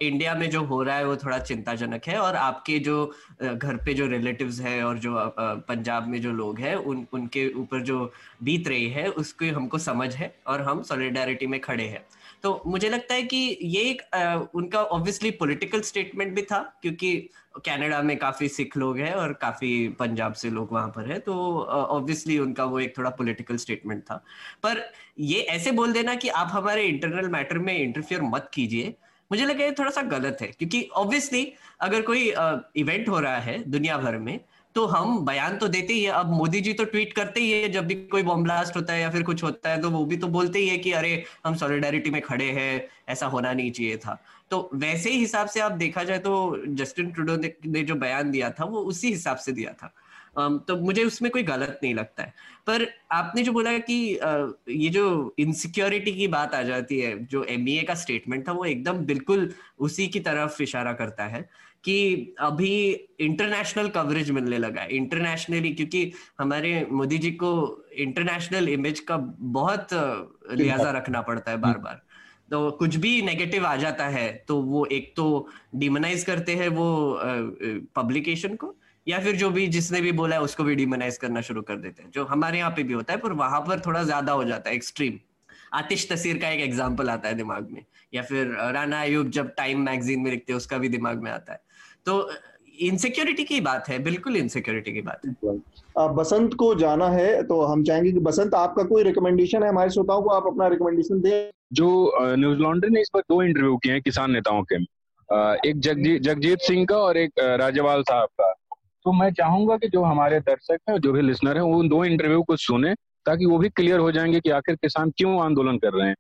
इंडिया में जो हो रहा है वो थोड़ा चिंताजनक है और आपके जो घर पे जो रिलेटिव्स है और जो पंजाब में जो लोग हैं, उन, उनके ऊपर जो बीत रही है, उसकी हमको समझ है और हम सॉलिडारिटी में खड़े हैं। तो मुझे लगता है कि ये एक आ, उनका ऑब्वियसली पॉलिटिकल स्टेटमेंट भी था क्योंकि कनाडा में काफ़ी सिख लोग हैं और काफ़ी पंजाब से लोग वहाँ पर है तो ऑब्वियसली उनका वो एक थोड़ा पॉलिटिकल स्टेटमेंट था। पर ये ऐसे बोल देना कि आप हमारे इंटरनल मैटर में इंटरफियर मत कीजिए मुझे लगा ये थोड़ा सा गलत है क्योंकि ऑब्वियसली अगर कोई इवेंट हो रहा है दुनिया भर में तो हम बयान तो देते ही है। अब मोदी जी तो ट्वीट करते ही है, जब भी कोई बॉम्ब ब्लास्ट होता है या फिर कुछ होता है तो वो भी तो बोलते ही है कि अरे, हम सॉलिडारिटी में खड़े हैं, ऐसा होना नहीं चाहिए था। तो वैसे ही हिसाब से आप देखा जाए तो जस्टिन ट्रूडो ने जो बयान दिया था, वो उसी हिसाब से दिया था। तो मुझे उसमें कोई गलत नहीं लगता है। पर आपने जो बोला कि ये जो इनसिक्योरिटी की बात आ जाती है, जो एमईए का स्टेटमेंट था, वो एकदम बिल्कुल उसी की तरफ़ इशारा करता है। कि अभी इंटरनेशनल कवरेज मिलने लगा है। इंटरनेशनली क्योंकि हमारे मोदी जी को इंटरनेशनल इमेज का बहुत लिहाजा रखना पड़ता है बार बार। तो कुछ भी नेगेटिव आ जाता है तो वो एक तो डिमोनाइज करते हैं वो पब्लिकेशन को या फिर जो भी जिसने भी बोला है उसको भी डिमोनाइज करना शुरू कर देते हैं। जो हमारे यहाँ पे भी होता है पर वहाँ पर थोड़ा ज़्यादा हो जाता है एक्सट्रीम आतिश तसीर का एक एग्ज़ाम्पल आता है दिमाग में। या फिर राना अयूब जब टाइम मैगजीन में लिखते हैं उसका भी दिमाग में आता है। तो इनसिक्योरिटी की बात है बिल्कुल इनसिक्योरिटी की बात है। बसंत को जाना है तो हम चाहेंगे कि बसंत आपका कोई रिकमेंडेशन है हमारे श्रोताओं को? आप अपना रिकमेंडेशन दें। जो न्यूज़ लॉन्ड्री ने इस पर दो इंटरव्यू किए हैं किसान नेताओं के। एक जगजीत जगजीत सिंह का और एक राजवाल साहब का। तो मैं चाहूँगा कि जो हमारे दर्शक हैं जो भी लिसनर हैं वो उन दो इंटरव्यू को सुने ताकि वो भी क्लियर हो जाएँगे कि आखिर किसान क्यों आंदोलन कर रहे हैं।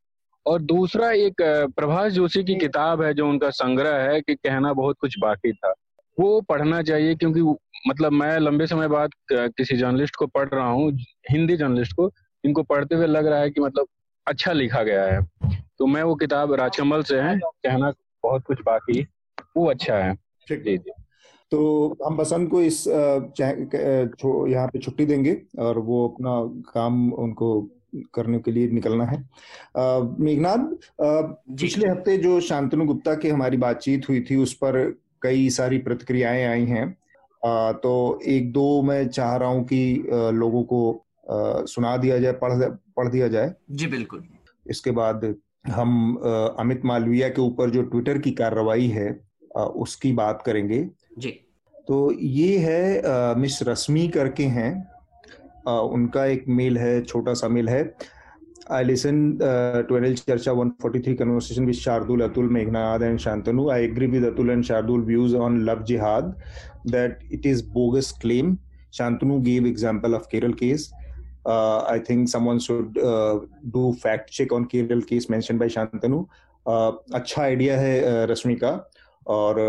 और दूसरा एक प्रभाष जोशी की किताब है जो उनका संग्रह है कि कहना बहुत कुछ बाकी था। वो पढ़ना चाहिए क्योंकि मतलब मैं लंबे समय बाद किसी जर्नलिस्ट को पढ़ रहा हूँ हिंदी जर्नलिस्ट को इनको पढ़ते हुए लग रहा है कि मतलब अच्छा लिखा गया है। तो मैं वो किताब राजकमल से है कहना बहुत कुछ बाकी वो अच्छा है। जी जी। तो हम बसंत को इस यहाँ पे छुट्टी देंगे और वो अपना काम उनको करने के लिए निकलना है। मेघनाथ पिछले हफ़्ते जो शांतनु गुप्ता की हमारी बातचीत हुई थी उस पर कई सारी प्रतिक्रियाएँ आई हैं। तो एक दो मैं चाह रहा हूँ कि लोगों को सुना दिया जाए पढ़ पढ़ दिया जाए। जी बिल्कुल। इसके बाद हम अमित मालवीय के ऊपर जो ट्विटर की कार्रवाई है उसकी बात करेंगे। जी। तो ये है मिस रश्मि करके हैं। उनका एक मेल है छोटा सा मेल है। I listen to N L Charcha one forty three conversation with Shardul Atul Meghnad and Shantanu I agree with Atul and Shardul views on love jihad that it is bogus claim Shantanu gave example of Kerala case I think someone should do fact check on Kerala case mention by Shantanu अच्छा आइडिया है रश्मि का और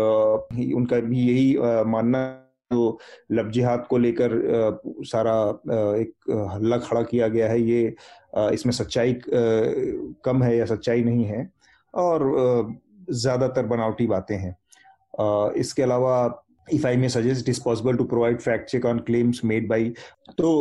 उनका भी यही मानना जो लब जिहाद को लेकर सारा एक हल्ला खड़ा किया गया है। ये इसमें सच्चाई कम है या सच्चाई नहीं है और ज़्यादातर बनावटी बातें हैं। इसके अलावा if I may suggest it is possible to provide fact check on claims made by तो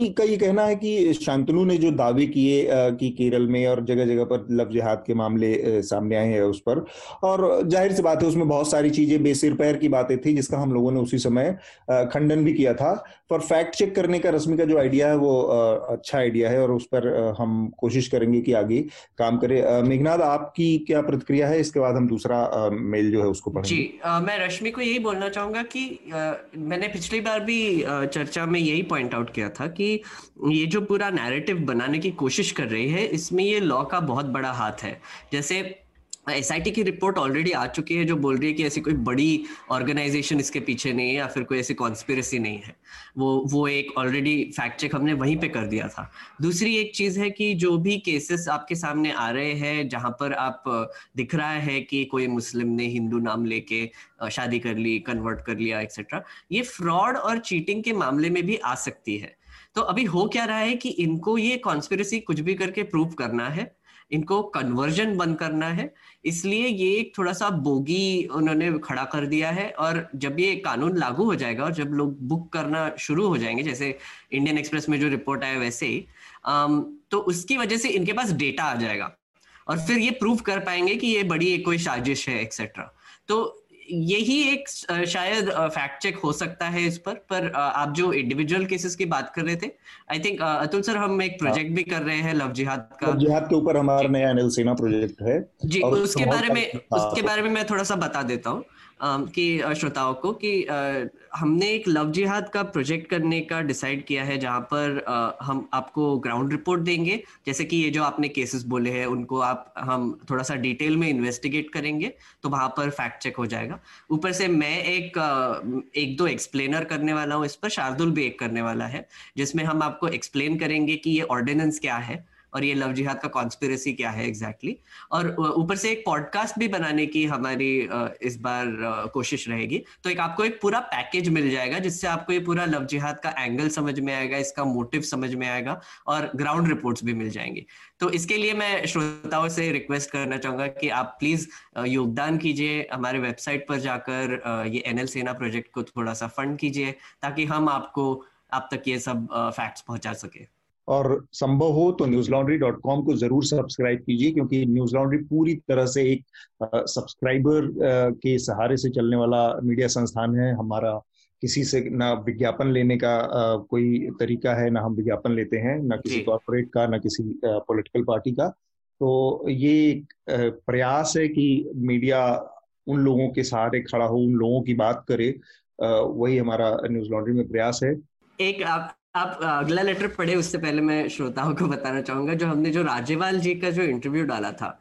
का ये कहना है कि शांतनु ने जो दावे किए कि केरल में और जगह जगह पर लव जिहाद के मामले सामने आए हैं उस पर। और ज़ाहिर सी बात है, उसमें बहुत सारी चीज़ें बेसिर पैर की बातें थी, जिसका हम लोगों ने उसी समय खंडन भी किया था। पर फैक्ट चेक करने का रश्मि का जो आइडिया है, वो अच्छा आइडिया है और उस पर हम कोशिश करेंगे कि आगे काम करें। मेघनाथ आपकी क्या प्रतिक्रिया है? इसके बाद हम दूसरा मेल जो है उसको पढ़ेंगे। जी मैं रश्मि को यही बोलना चाहूँगा कि मैंने पिछली बार भी चर्चा में यही पॉइंट आउट किया था कि ये जो पूरा नैरेटिव बनाने की कोशिश कर रही है, इसमें ये लॉ का बहुत बड़ा हाथ है। जैसे एसआईटी की रिपोर्ट ऑलरेडी आ चुकी है जो बोल रही है कि ऐसी कोई बड़ी ऑर्गेनाइजेशन इसके पीछे नहीं है या फिर कोई ऐसी कॉन्स्पिरसी नहीं है। वो वो एक ऑलरेडी फैक्ट चेक हमने वहीं पे कर दिया था। दूसरी एक चीज़ है कि जो भी केसेस आपके सामने आ रहे हैं, जहाँ पर आप, दिख रहा है कि कोई मुस्लिम ने हिंदू नाम लेके शादी कर ली कन्वर्ट कर लिया एक्सेट्रा ये फ्रॉड और चीटिंग के मामले में भी आ सकती है। तो अभी हो क्या रहा है कि इनको ये कॉन्स्पिरसी कुछ भी करके प्रूव करना है, इनको कन्वर्जन बंद करना है, इसलिए ये एक थोड़ा सा बोगी उन्होंने खड़ा कर दिया है और जब ये कानून लागू हो जाएगा और जब लोग बुक करना शुरू हो जाएँगे, जैसे इंडियन एक्सप्रेस में जो रिपोर्ट आया वैसे ही तो उसकी वजह से इनके पास डेटा आ जाएगा और फिर ये प्रूव कर पाएँगे कि ये बड़ी एक कोई साजिश है एक्सेट्रा तो यही एक शायद फैक्ट चेक हो सकता है इस पर पर आप जो इंडिविजुअल केसेस की बात कर रहे थे आई थिंक अतुल सर हम एक प्रोजेक्ट हाँ। भी कर रहे हैं लव जिहाद का। लव जिहाद के ऊपर हमारा नया अनिल सेना प्रोजेक्ट है। जी उसके बारे में उसके बारे में मैं थोड़ा सा बता देता हूँ। कि श्रोताओं को कि हमने एक लव जिहाद का प्रोजेक्ट करने का डिसाइड किया है, जहाँ पर हम आपको ग्राउंड रिपोर्ट देंगे। जैसे कि ये जो आपने केसेस बोले हैं, उनको आप, हम थोड़ा सा डिटेल में इन्वेस्टिगेट करेंगे तो वहाँ पर फैक्ट चेक हो जाएगा। ऊपर से मैं एक एक दो एक्सप्लेनर करने वाला हूँ, इस पर शार्दुल भी एक करने वाला है, जिसमें हम आपको एक्सप्लेन करेंगे कि ये ऑर्डिनेंस क्या है। और ये लव जिहाद का कॉन्स्पिरसी क्या है एग्जैक्टली exactly. और ऊपर से एक पॉडकास्ट भी बनाने की हमारी इस बार कोशिश रहेगी। तो एक आपको एक पूरा पैकेज मिल जाएगा, जिससे आपको ये पूरा लव जिहाद का एंगल समझ में आएगा, इसका मोटिव समझ में आएगा और ग्राउंड रिपोर्ट्स भी मिल जाएँगी। तो इसके लिए मैं श्रोताओं से रिक्वेस्ट करना चाहूँगा कि आप प्लीज़ योगदान कीजिए, हमारे वेबसाइट पर जाकर ये एनएल सेना प्रोजेक्ट को थोड़ा सा फंड कीजिए, ताकि हम आपको, आप तक ये सब फैक्ट्स पहुँचा सके। और संभव हो तो न्यूज़ लॉन्ड्री डॉट कॉम को ज़रूर सब्सक्राइब कीजिए क्योंकि न्यूज़ लॉन्ड्री पूरी तरह से एक सब्सक्राइबर के सहारे से चलने वाला मीडिया संस्थान है। हमारा किसी से ना विज्ञापन लेने का आ, कोई तरीका है ना हम विज्ञापन लेते हैं ना किसी कॉरपोरेट का ना किसी पॉलिटिकल पार्टी का। तो ये एक प्रयास है कि मीडिया उन लोगों के सहारे खड़ा हो उन लोगों की बात करे। वही हमारा न्यूज़ लॉन्ड्री में प्रयास है। एक आप आप अगला लेटर पढ़े, उससे पहले मैं श्रोताओं को बताना चाहूँगा, जो हमने जो राजेवाल जी का जो इंटरव्यू डाला था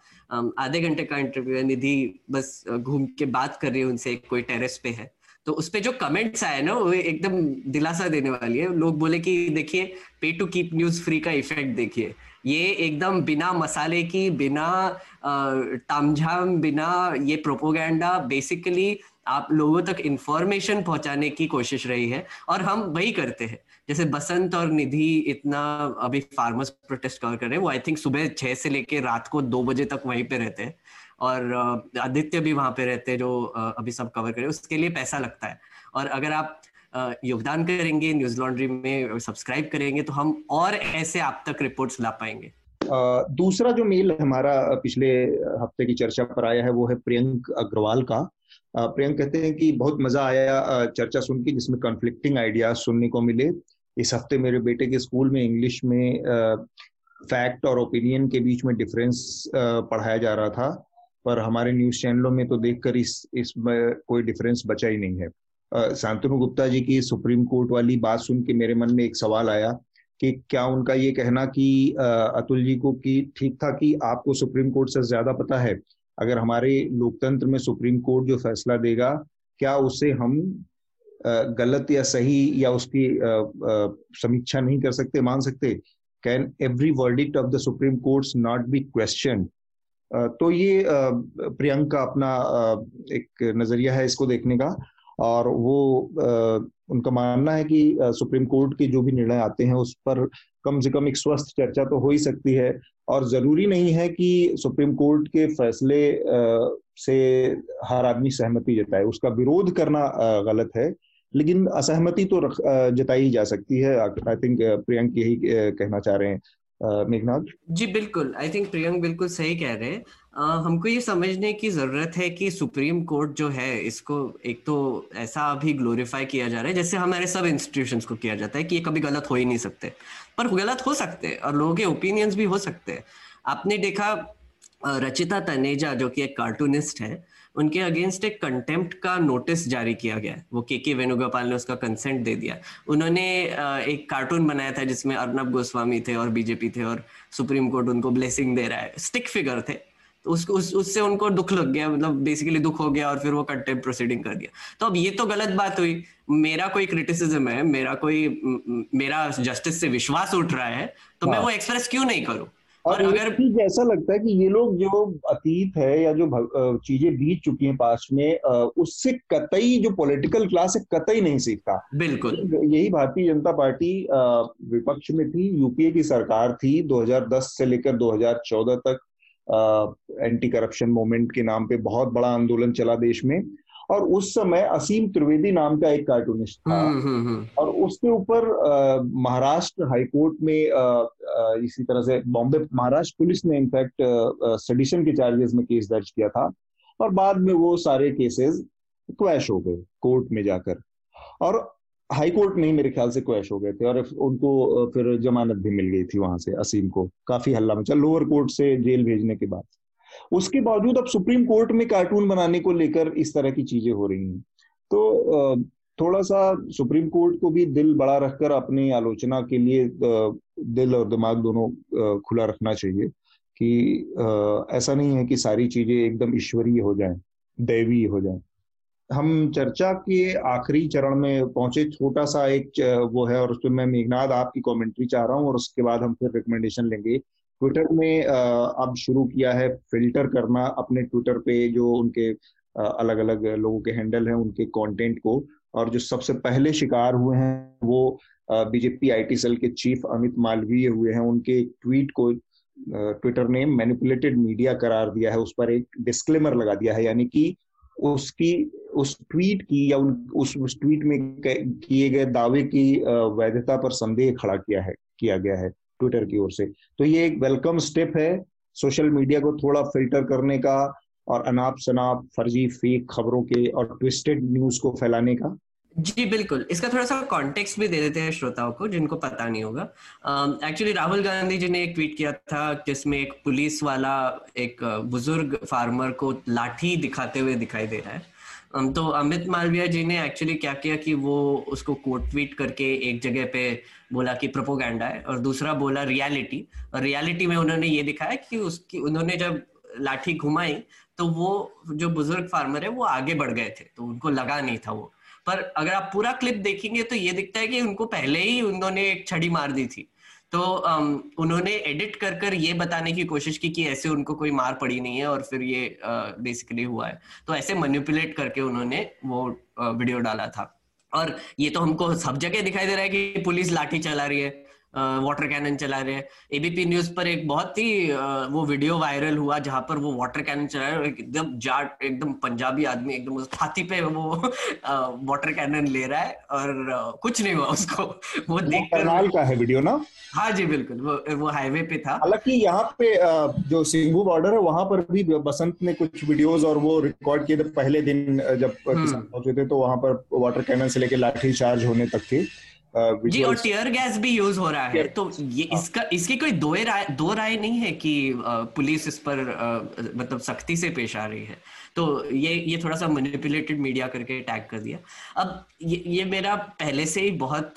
आधे घंटे का इंटरव्यू है, निधि बस घूम के बात कर रही है, उनसे कोई टेरेस पे है। तो उसपे जो कमेंट्स आए ना, वो एकदम दिलासा देने वाली है। लोग बोले कि, देखिए pay to keep news free का इफ़ेक्ट देखिए। ये एकदम बिना मसाले की, बिना तामझाम, बिना ये प्रोपोगंडा बेसिकली आप लोगों तक इंफॉर्मेशन पहुँचाने की कोशिश रही है और हम वही करते हैं। जैसे बसंत और निधि इतना अभी फार्मर्स प्रोटेस्ट कवर कर रहे हैं, वो आई थिंक सुबह छह से लेके रात को दो बजे तक वहीं पे रहते हैं। और आदित्य भी वहाँ पे रहते हैं जो अभी सब कवर करे उसके लिए पैसा लगता है। और अगर आप योगदान करेंगे न्यूज़ लॉन्ड्री में सब्सक्राइब करेंगे तो हम और ऐसे आप तक रिपोर्ट्स ला पाएँगे। दूसरा जो मेल हमारा पिछले हफ़्ते की चर्चा पर आया है, वो है प्रियंक अग्रवाल का। प्रियंक कहते हैं कि बहुत मज़ा आया चर्चा सुन के, जिसमें कॉन्फ्लिक्टिंग आइडियाज़ सुनने को मिले। इस हफ़्ते मेरे बेटे के स्कूल में इंग्लिश में फैक्ट और ओपिनियन के बीच में डिफरेंस पढ़ाया जा रहा था। पर हमारे न्यूज़ चैनलों में तो देखकर इस इसमें कोई डिफरेंस बचा ही नहीं है। शांतनु गुप्ता जी की सुप्रीम कोर्ट वाली बात सुन के मेरे मन में एक सवाल आया कि क्या उनका ये कहना कि अतुल जी को कि ठीक था कि आपको सुप्रीम कोर्ट से ज़्यादा पता है? अगर हमारे लोकतंत्र में सुप्रीम कोर्ट जो फैसला देगा, क्या उसे हम गलत या सही या उसकी समीक्षा नहीं कर सकते, मान सकते can every verdict of the supreme court not be question तो ये प्रियंका अपना एक नज़रिया है इसको देखने का, और वो उनका मानना है कि सुप्रीम कोर्ट के जो भी निर्णय आते हैं उस पर कम से कम एक स्वस्थ चर्चा तो हो ही सकती है, और ज़रूरी नहीं है कि सुप्रीम कोर्ट के फैसले से हर आदमी सहमति जताए, उसका विरोध करना गलत है। लेकिन असहमति तो जताई जा सकती है। आई थिंक प्रियंक यही कहना चाह रहे हैं। मेघनाथ? जी बिल्कुल। आई थिंक प्रियंक बिल्कुल सही कह रहे हैं। uh, हमको ये समझने की ज़रूरत है कि सुप्रीम कोर्ट जो है इसको एक तो ऐसा अभी ग्लोरीफाई किया जा रहा है जैसे हमारे सब इंस्टीट्यूशंस को किया जाता है कि ये कभी गलत हो ही नहीं सकते। पर गलत हो सकते हैं और लोगों के ओपिनियंस भी हो सकते हैं। आपने देखा रचिता तनेजा जो कि एक कार्टूनिस्ट है उनके अगेंस्ट एक कंटेम्प्ट का नोटिस जारी किया गया। वो के के वेणुगोपाल ने उसका कंसेंट दे दिया। उन्होंने एक कार्टून बनाया था जिसमें अर्नब गोस्वामी थे और बीजेपी थे और सुप्रीम कोर्ट उनको ब्लेसिंग दे रहा है। स्टिक फिगर थे। तो उसको उस, उससे उनको दुख लग गया। मतलब बेसिकली दुख हो गया और फिर वो कंटेम्प्ट प्रोसीडिंग कर दिया। तो अब ये तो गलत बात हुई। मेरा कोई क्रिटिसिज्म है मेरा कोई मेरा जस्टिस से विश्वास उठ रहा है तो मैं हाँ। वो एक्सप्रेस क्यों नहीं करूँ? और अगर चीज़ ऐसा लगता है कि ये लोग जो अतीत है या जो चीज़ें बीत चुकी हैं पास्ट में उससे कतई जो पॉलिटिकल क्लास है कतई नहीं सीखता। बिल्कुल। यही भारतीय जनता पार्टी विपक्ष में थी यूपीए की सरकार थी 2010 से लेकर 2014 तक एंटी करप्शन मूवमेंट के नाम पे बहुत बड़ा आंदोलन चला देश में। और उस समय असीम त्रिवेदी नाम का एक कार्टूनिस्ट था। हम्म, हम्म, हम्म। और उसके ऊपर महाराष्ट्र हाईकोर्ट में आ, आ, इसी तरह से बॉम्बे महाराष्ट्र पुलिस ने इनफैक्ट सडिशन के चार्जेस में केस दर्ज किया था। और बाद में वो सारे केसेस क्वैश हो गए कोर्ट में जाकर। और हाई कोर्ट में ही मेरे ख्याल से क्वैश हो गए थे और उनको फिर जमानत भी मिल गई थी वहाँ से असीम को। काफ़ी हल्ला मचा लोअर कोर्ट से जेल भेजने के बाद। उसके बावजूद अब सुप्रीम कोर्ट में कार्टून बनाने को लेकर इस तरह की चीज़ें हो रही हैं। तो थोड़ा सा सुप्रीम कोर्ट को भी दिल बड़ा रखकर अपनी आलोचना के लिए दिल और दिमाग दोनों खुला रखना चाहिए कि ऐसा नहीं है कि सारी चीज़ें एकदम ईश्वरीय हो जाएँ, दैवीय हो जाएँ। हम चर्चा के आखिरी चरण में पहुँचे छोटा सा एक वो है और उस पर मैं मेघनाथ आपकी कमेंट्री चाह रहा हूँ और उसके बाद हम फिर रिकमेंडेशन लेंगे। ट्विटर में अब शुरू किया है फ़िल्टर करना अपने ट्विटर पे जो उनके अलग अलग लोगों के हैंडल हैं उनके कंटेंट को। और जो सबसे पहले शिकार हुए हैं वो बीजेपी आईटी सेल के चीफ अमित मालवीय हुए हैं। उनके ट्वीट को ट्विटर ने मैनिपुलेटेड मीडिया करार दिया है। उस पर एक डिस्क्लेमर लगा दिया है। यानी कि उसकी उस ट्वीट की या उन उस, उस ट्वीट में किए गए दावे की वैधता पर संदेह खड़ा किया है किया गया है। ट्विटर की ओर से। तो ये एक वेलकम स्टेप है सोशल मीडिया को थोड़ा फ़िल्टर करने का और अनाप शनाप फर्जी फेक खबरों के और ट्विस्टेड न्यूज़ को फैलाने का। जी बिल्कुल। इसका थोड़ा सा कॉन्टेक्स्ट भी दे देते हैं श्रोताओं को जिनको पता नहीं होगा। एक्चुअली uh, राहुल गांधी जी ने एक ट्वीट किया था जिसमें एक पुलिस वाला एक बुज़ुर्ग फार्मर को लाठी दिखाते हुए दिखाई दे रहा है। um, तो अमित मालविया जी ने एक्चुअली क्या किया कि वो उसको कोट ट्वीट करके एक जगह पे बोला कि प्रोपोगंडा है और दूसरा बोला रियलिटी और रियलिटी में उन्होंने ये दिखाया कि उसकी, उन्होंने जब लाठी घुमाई तो वो जो बुज़ुर्ग फार्मर है, वो आगे बढ़ गए थे तो उनको लगा नहीं था वो। पर अगर आप पूरा क्लिप देखेंगे तो ये दिखता है कि उनको पहले ही उन्होंने एक छड़ी मार दी थी। तो उन्होंने एडिट कर कर ये बताने की कोशिश की कि ऐसे उनको कोई मार पड़ी नहीं है और फिर ये बेसिकली हुआ है। तो ऐसे मैनिपुलेट करके उन्होंने वो वीडियो डाला था। और ये तो हमको सब जगह दिखाई दे रहा है कि पुलिस लाठी चला रही है। वाटर कैनन चला रहे हैं। एबीपी न्यूज़ पर एक बहुत ही वो वीडियो वायरल हुआ जहाँ पर वो वाटर कैनन चला रहे एकदम जाट एकदम पंजाबी आदमी एकदम उस छाती पे वो वाटर कैनन ले रहा है और कुछ नहीं हुआ उसको। वो देख करनाल का है वीडियो ना? हाँ जी बिल्कुल। वो वो हाईवे पे था। हालाँकि यहाँ पे जो सिंगू बॉर्डर है वहाँ पर भी बसंत ने कुछ वीडियोस और वो रिकॉर्ड किए थे पहले दिन जब हम्म। पहुँचे थे तो वहाँ पर वाटर कैनन से लेके लाठी चार्ज होने तक थे जी और टीयर गैस भी यूज़ हो रहा है तो ये हाँ। इसका इसकी कोई दो राय दो राय नहीं है कि पुलिस इस पर मतलब सख्ती से पेश आ रही है तो ये ये थोड़ा सा मैनिपुलेटेड मीडिया करके टैग कर दिया अब ये ये मेरा पहले से ही बहुत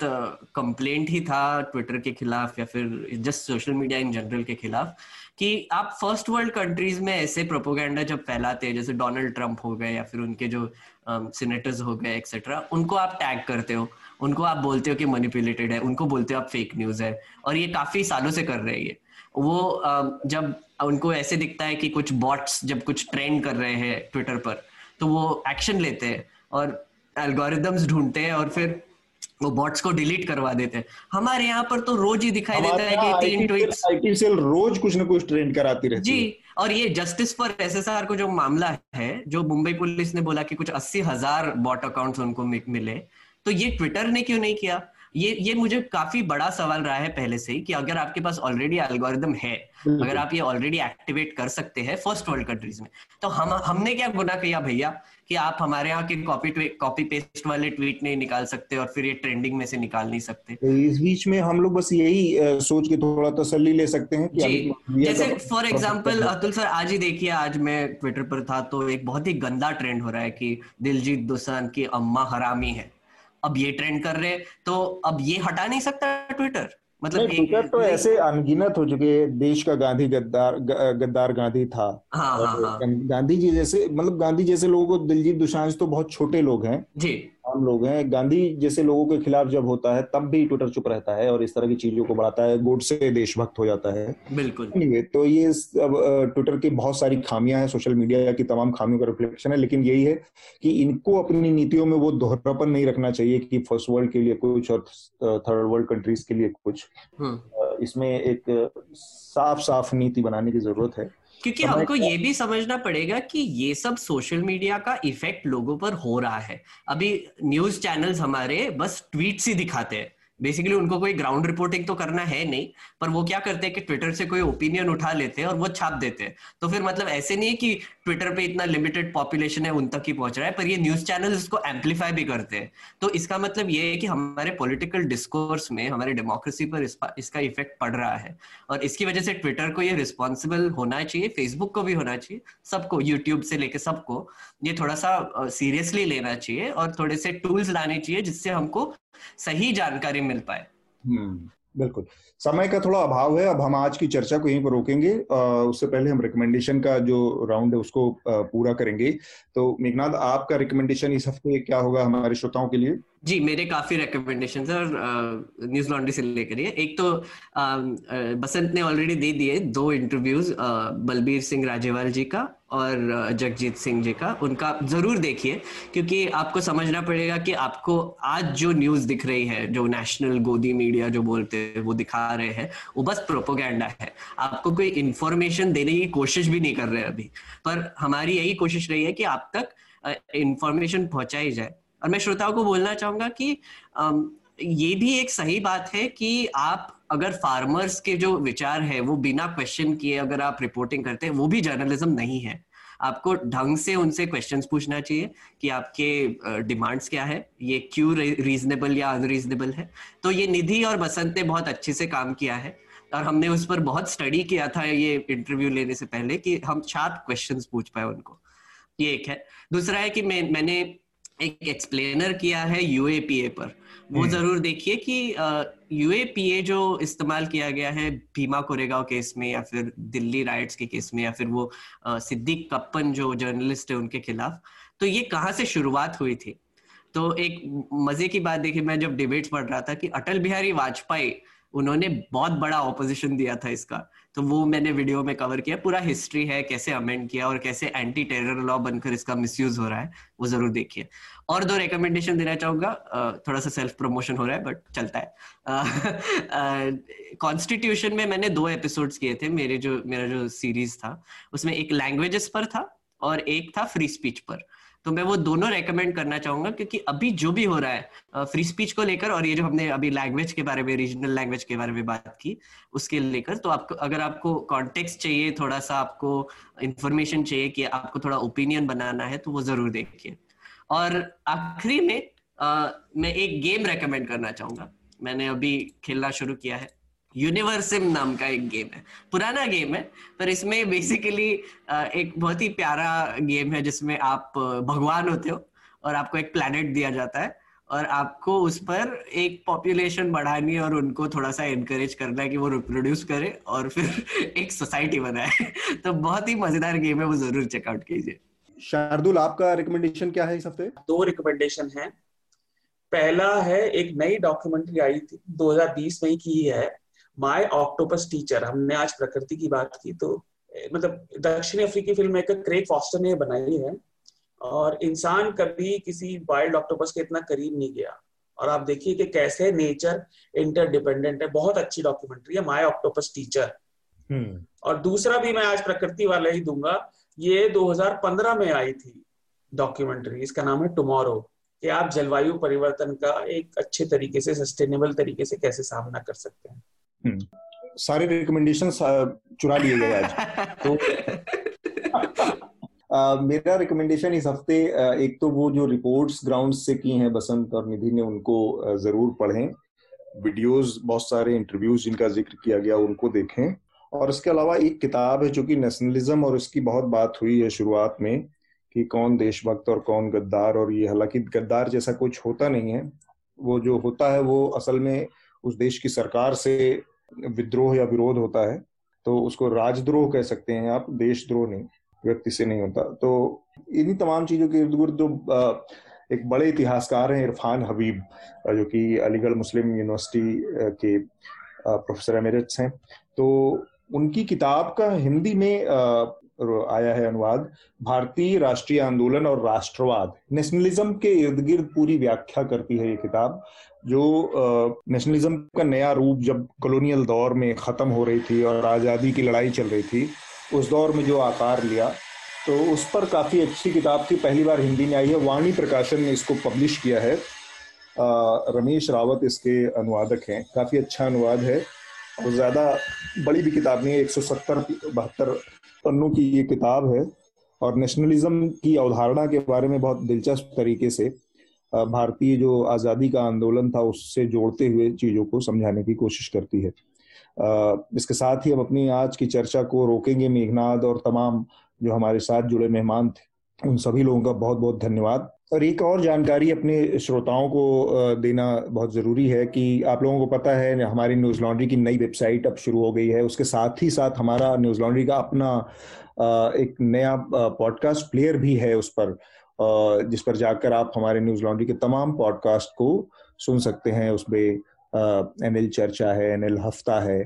कंप्लेंट ही था ट्विटर के खिलाफ या फिर just social media in general के खिलाफ कि आप फ़र्स्ट वर्ल्ड कंट्रीज़ में ऐसे प्रोपोगेंडा जब फैलाते हैं जैसे डोनाल्ड ट्रंप हो गए या फिर उनके जो सीनेटर्स हो गए एक्सेट्रा उनको आप टैग करते हो उनको आप बोलते हो कि मैनिपुलेटेड है उनको बोलते हो आप फेक न्यूज़ है और ये काफ़ी सालों से कर रहे हैं वो जब उनको ऐसे दिखता है कि कुछ बॉट्स जब कुछ ट्रेंड कर रहे हैं ट्विटर पर तो वो एक्शन लेते हैं और एल्गोरिदम्स ढूंढते हैं और फिर वो बॉट्स को डिलीट करवा देते हैं। हमारे यहाँ पर तो रोज ही दिखाई देता है कि तीन ट्वीट्स आईटी सेल रोज कुछ ना कुछ ट्रेंड कराती रहती जी और ये जस्टिस फॉर एसएसआर को जो मामला है जो मुंबई पुलिस ने बोला कि कुछ अस्सी हज़ार बॉट अकाउंट उनको मिले तो ये ट्विटर ने क्यों नहीं किया? ये ये मुझे काफ़ी बड़ा सवाल रहा है पहले से ही कि अगर आपके पास ऑलरेडी एल्गोरिदम है अगर आप ये ऑलरेडी एक्टिवेट कर सकते हैं फ़र्स्ट वर्ल्ड कंट्रीज़ में तो हम हमने क्या गुना किया भैया? कि आप हमारे यहाँ के कॉपी कॉपी पेस्ट वाले ट्वीट नहीं निकाल सकते और फिर ये ट्रेंडिंग में से निकाल नहीं सकते। तो इस बीच में हम लोग बस यही सोच के थोड़ा तसली ले सकते हैं कि जैसे फॉर एग्ज़ाम्पल अतुल सर आज ही देखिए आज मैं ट्विटर पर था तो एक बहुत ही गंदा ट्रेंड हो रहा है कि दिलजीत दोसान की अम्मा हरामी है। अब ये ट्रेंड कर रहे तो अब ये हटा नहीं सकता ट्विटर मतलब टिकट तो ऐसे अनगिनत हो चुके देश का गांधी गद्दार गद्दार गांधी था। हाँ, हाँ, हाँ. गांधी जी जैसे मतलब गांधी जैसे लोगों को दिलजीत दुशांश तो बहुत छोटे लोग हैं। जी। आम लोग हैं। गांधी जैसे लोगों के खिलाफ जब होता है तब भी ट्विटर चुप रहता है और इस तरह की चीज़ों को बढ़ाता है। गोड से देशभक्त हो जाता है। बिल्कुल। तो ये अब ट्विटर की बहुत सारी खामियाँ हैं। सोशल मीडिया की तमाम खामियों का रिफ्लेक्शन है। लेकिन यही है कि इनको अपनी नीतियों में वो दोहरापन नहीं रखना चाहिए कि फ़र्स्ट वर्ल्ड के लिए कुछ और थर्ड वर्ल्ड कंट्रीज़ के लिए कुछ। हम्म। इसमें एक साफ़ साफ़ नीति बनाने की ज़रूरत है। क्योंकि हमको ये भी समझना पड़ेगा कि ये सब सोशल मीडिया का इफ़ेक्ट लोगों पर हो रहा है। अभी न्यूज़ चैनल्स हमारे बस ट्वीट ही दिखाते हैं। बेसिकली उनको कोई ग्राउंड रिपोर्टिंग तो करना है नहीं पर वो क्या करते हैं कि ट्विटर से कोई ओपिनियन उठा लेते हैं और वो छाप देते हैं। तो फिर मतलब ऐसे नहीं है कि ट्विटर पे इतना लिमिटेड पॉपुलेशन है उन तक ही पहुँच रहा है पर ये न्यूज़ चैनल इसको एम्पलीफाई भी करते हैं। तो इसका मतलब ये है कि हमारे पॉलिटिकल डिस्कोर्स में हमारे डेमोक्रेसी पर इसका, इफ़ेक्ट पड़ रहा है। और इसकी वजह से ट्विटर को ये रिस्पॉन्सिबल होना चाहिए फेसबुक को भी होना चाहिए सबको यूट्यूब से लेके सबको ये थोड़ा सा सीरियसली लेना चाहिए और थोड़े से टूल्स लाने चाहिए जिससे हमको सही जानकारी मिल पाए। हम्म, बिल्कुल। समय का थोड़ा अभाव है अब हम आज की चर्चा को यहीं पर रोकेंगे। उससे पहले हम रिकमेंडेशन का जो राउंड है उसको पूरा करेंगे। तो मेघनाथ आपका रिकमेंडेशन इस हफ़्ते क्या होगा हमारे श्रोताओं के लिए? जी मेरे काफ़ी रिकमेंडेशन है और न्यूज़ लॉन्ड्री से लेकर एक तो आ, बसंत ने ऑलरेडी दे दिए दो इंटरव्यूज़ बलबीर सिंह राजेवाल जी का और जगजीत सिंह जी का, उनका ज़रूर देखिए, क्योंकि आपको समझना पड़ेगा कि आपको आज जो न्यूज़ दिख रही है, जो नेशनल गोदी मीडिया जो बोलते हैं, वो दिखा रहे हैं, वो बस प्रोपोगेंडा है। आपको कोई इंफॉर्मेशन देने की कोशिश भी नहीं कर रहे अभी। पर हमारी यही कोशिश रही है कि आप तक इंफॉर्मेशन पहुंचाई जाए। और मैं श्रोताओं को बोलना चाहूँगा कि ये भी एक सही बात है कि आप अगर फार्मर्स के जो विचार है, वो बिना क्वेश्चन किए अगर आप रिपोर्टिंग करते हैं, वो भी जर्नलिज्म नहीं है। आपको ढंग से उनसे क्वेश्चन पूछना चाहिए कि आपके डिमांड्स क्या है? ये क्यों रीजनेबल या अनरीजनेबल है? तो ये निधि और बसंत ने बहुत अच्छे से काम किया है और हमने उस पर बहुत स्टडी किया था ये इंटरव्यू लेने से पहले कि हम शार्प क्वेश्चन पूछ पाए उनको। ये एक है। दूसरा है कि मैं, मैंने एक एक्सप्लेनर किया है यूएपीए पर। वो हम्म। ज़रूर देखिए कि यूएपीए जो इस्तेमाल किया गया है भीमा कोरेगांव केस में या फिर दिल्ली राइट्स के केस में या फिर वो सिद्दीक कप्पन जो जर्नलिस्ट है उनके खिलाफ तो ये कहाँ से शुरुआत हुई थी तो एक मज़े की बात देखिए मैं जब डिबेट्स पढ़ रहा था कि अटल बिहारी वाजपेयी उन्होंने बहुत बड़ा ऑपोजिशन दिया था इसका तो वो मैंने वीडियो में कवर किया पूरा हिस्ट्री है कैसे अमेंड किया और कैसे एंटी टेरर लॉ बनकर इसका मिसयूज हो रहा है वो ज़रूर देखिए और दो रिकमेंडेशन देना चाहूँगा। थोड़ा सा सेल्फ प्रमोशन हो रहा है बट चलता है। कॉन्स्टिट्यूशन में मैंने दो एपिसोड्स किए थे, मेरे जो, मेरा जो सीरीज़ था, उसमें एक लैंग्वेजेस पर था और एक था फ्री स्पीच पर। तो मैं वो दोनों रेकमेंड करना चाहूँगा, क्योंकि अभी जो भी हो रहा है फ्री स्पीच को लेकर और ये जो हमने अभी लैंग्वेज के बारे में रीजनल लैंग्वेज के बारे में बात की, उसके लेकर तो आपको, अगर आपको कॉन्टेक्स्ट चाहिए, थोड़ा सा आपको इंफॉर्मेशन चाहिए कि आपको थोड़ा ओपिनियन बनाना है तो वो ज़रूर देखिए। और आखिरी में आ, मैं एक गेम रेकमेंड करना चाहूँगा। मैंने अभी खेलना शुरू किया है। यूनिवर्सिम नाम का एक गेम है। पुराना गेम है पर इसमें बेसिकली एक बहुत ही प्यारा गेम है जिसमें आप भगवान होते हो और आपको एक प्लेनेट दिया जाता है और आपको उस पर एक पॉपुलेशन बढ़ानी है और उनको थोड़ा सा एनकरेज करना है कि वो रिप्रोड्यूस करे और फिर एक सोसाइटी बनाए। तो बहुत ही मज़ेदार गेम है वो ज़रूर चेकआउट कीजिए। शार्दुल आपका रिकमेंडेशन क्या है इस हफ़्ते? दो रिकमेंडेशन है। पहला है एक नई डॉक्यूमेंट्री आई थी 2020 में ही की है माय ऑक्टोपस टीचर हमने आज प्रकृति की बात की तो मतलब दक्षिण अफ्रीकी फ़िल्म मेकर क्रेग फॉस्टर ने बनाई है और इंसान कभी किसी वाइल्ड ऑक्टोपस के इतना करीब नहीं गया। और आप देखिए कि कैसे नेचर इंटरडिपेंडेंट है। बहुत अच्छी डॉक्यूमेंट्री है माय ऑक्टोपस टीचर और दूसरा भी मैं आज प्रकृति वाला ही दूँगा ये 2015 में आई थी डॉक्यूमेंट्री इसका नाम है टुमारो कि आप जलवायु परिवर्तन का एक अच्छे तरीके से सस्टेनेबल तरीके से कैसे सामना कर सकते हैं। हम्म। सारे रिकमेंडेशन चुरा लिए गए आज। तो मेरा रिकमेंडेशन इस हफ़्ते एक तो वो जो रिपोर्ट्स ग्राउंड से की हैं, बसंत और निधि ने उनको ज़रूर पढ़ें। वीडियोस बहुत सारे इंटरव्यूज़ जिनका ज़िक्र किया गया, उनको देखें। और इसके अलावा एक किताब है जो कि नेशनलिज्म और उसकी बहुत बात हुई है शुरुआत में, कि कौन देशभक्त और कौन गद्दार, और ये हालाँकि गद्दार जैसा कुछ होता नहीं है। वो जो होता है, वो असल में उस देश की सरकार से विद्रोह या विरोध होता है तो उसको राजद्रोह कह सकते हैं आप, देशद्रोह नहीं, व्यक्ति से नहीं होता। तो इन्हीं तमाम चीज़ों के इर्द गिर्द जो एक बड़े इतिहासकार हैं इरफान हबीब जो कि अलीगढ़ मुस्लिम यूनिवर्सिटी के प्रोफेसर एमेरिट्स हैं। तो उनकी किताब का हिंदी में आया है अनुवाद, भारतीय राष्ट्रीय आंदोलन और राष्ट्रवाद। नेशनलिज्म के इर्द गिर्द पूरी व्याख्या करती है ये किताब, जो नेशनलिज्म का नया रूप जब कॉलोनियल दौर में खत्म हो रही थी और आज़ादी की लड़ाई चल रही थी, उस दौर में जो आकार लिया तो उस पर काफ़ी अच्छी किताब थी, पहली बार हिंदी में आई है। वाणी प्रकाशन ने इसको पब्लिश किया है। रमेश रावत इसके अनुवादक हैं। काफ़ी अच्छा अनुवाद है। और ज़्यादा बड़ी भी किताब नहीं है, एक सौ सत्तर, बहत्तर पन्नों की ये किताब है। और नेशनलिज्म की अवधारणा के बारे में बहुत दिलचस्प तरीके से भारतीय जो आज़ादी का आंदोलन था, उससे जोड़ते हुए चीज़ों को समझाने की कोशिश करती है। इसके साथ ही हम अपनी आज की चर्चा को रोकेंगे मेघनाद और तमाम जो हमारे साथ जुड़े मेहमान थे। उन सभी लोगों का बहुत बहुत धन्यवाद। और एक और जानकारी अपने श्रोताओं को देना बहुत ज़रूरी है कि आप लोगों को पता है, हमारी न्यूज़ लॉन्ड्री की नई वेबसाइट अब शुरू हो गई है। उसके साथ ही साथ हमारा न्यूज़ लॉन्ड्री का अपना एक नया पॉडकास्ट प्लेयर भी है उस पर जिस पर जाकर आप हमारे न्यूज़ लॉन्ड्री के तमाम पॉडकास्ट को सुन सकते हैं। उसमें एनएल चर्चा है, एनएल हफ़्ता है,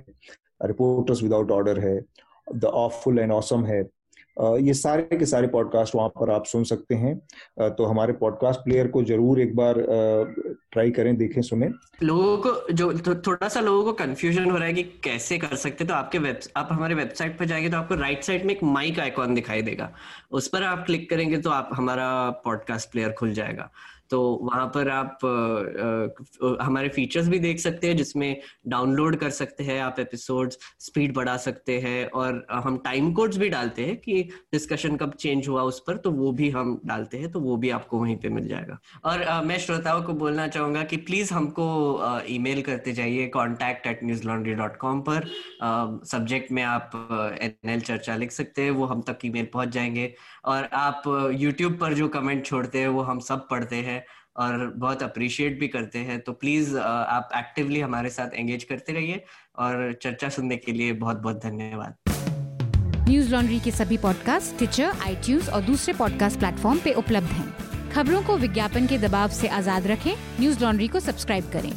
रिपोर्टर्स विदाउट ऑर्डर है, द ऑफुल एंड ऑसम है। ये सारे के सारे पॉडकास्ट वहाँ पर आप सुन सकते हैं। तो हमारे पॉडकास्ट प्लेयर को ज़रूर एक बार ट्राई करें देखें सुने। लोगों को जो थो, थोड़ा सा लोगों को कंफ्यूजन हो रहा है कि कैसे कर सकते तो आपके वेब आप हमारे वेबसाइट पर जाएँगे तो आपको राइट साइड में एक माइक आइकॉन दिखाई देगा। उस पर आप क्लिक करेंगे तो आप हमारा पॉडकास्ट प्लेयर खुल जाएगा। तो वहाँ पर आप आ, आ, हमारे फीचर्स भी देख सकते हैं जिसमें डाउनलोड कर सकते हैं आप एपिसोड्स स्पीड बढ़ा सकते हैं और हम टाइम कोड्स भी डालते हैं कि डिस्कशन कब चेंज हुआ उस पर तो वो भी हम डालते हैं तो वो भी आपको वहीं पे मिल जाएगा। और आ, मैं श्रोताओं को बोलना चाहूँगा कि प्लीज़ हमको ईमेल करते जाइए contact at news laundry dot com पर सब्जेक्ट में आप एन चर्चा लिख सकते हैं वो हम तक ईमेल पहुँच जाएँगे। और आप यूट्यूब पर जो कमेंट छोड़ते हैं, वो हम सब पढ़ते हैं और बहुत अप्रिशिएट भी करते हैं। तो प्लीज़ आप एक्टिवली हमारे साथ एंगेज करते रहिए और चर्चा सुनने के लिए बहुत बहुत धन्यवाद। न्यूज़ लॉन्ड्री के सभी पॉडकास्ट ट्विटर आई और दूसरे पॉडकास्ट प्लेटफॉर्म पे उपलब्ध हैं। खबरों को विज्ञापन के दबाव से आज़ाद रखें। न्यूज़ लॉन्ड्री को सब्सक्राइब करें।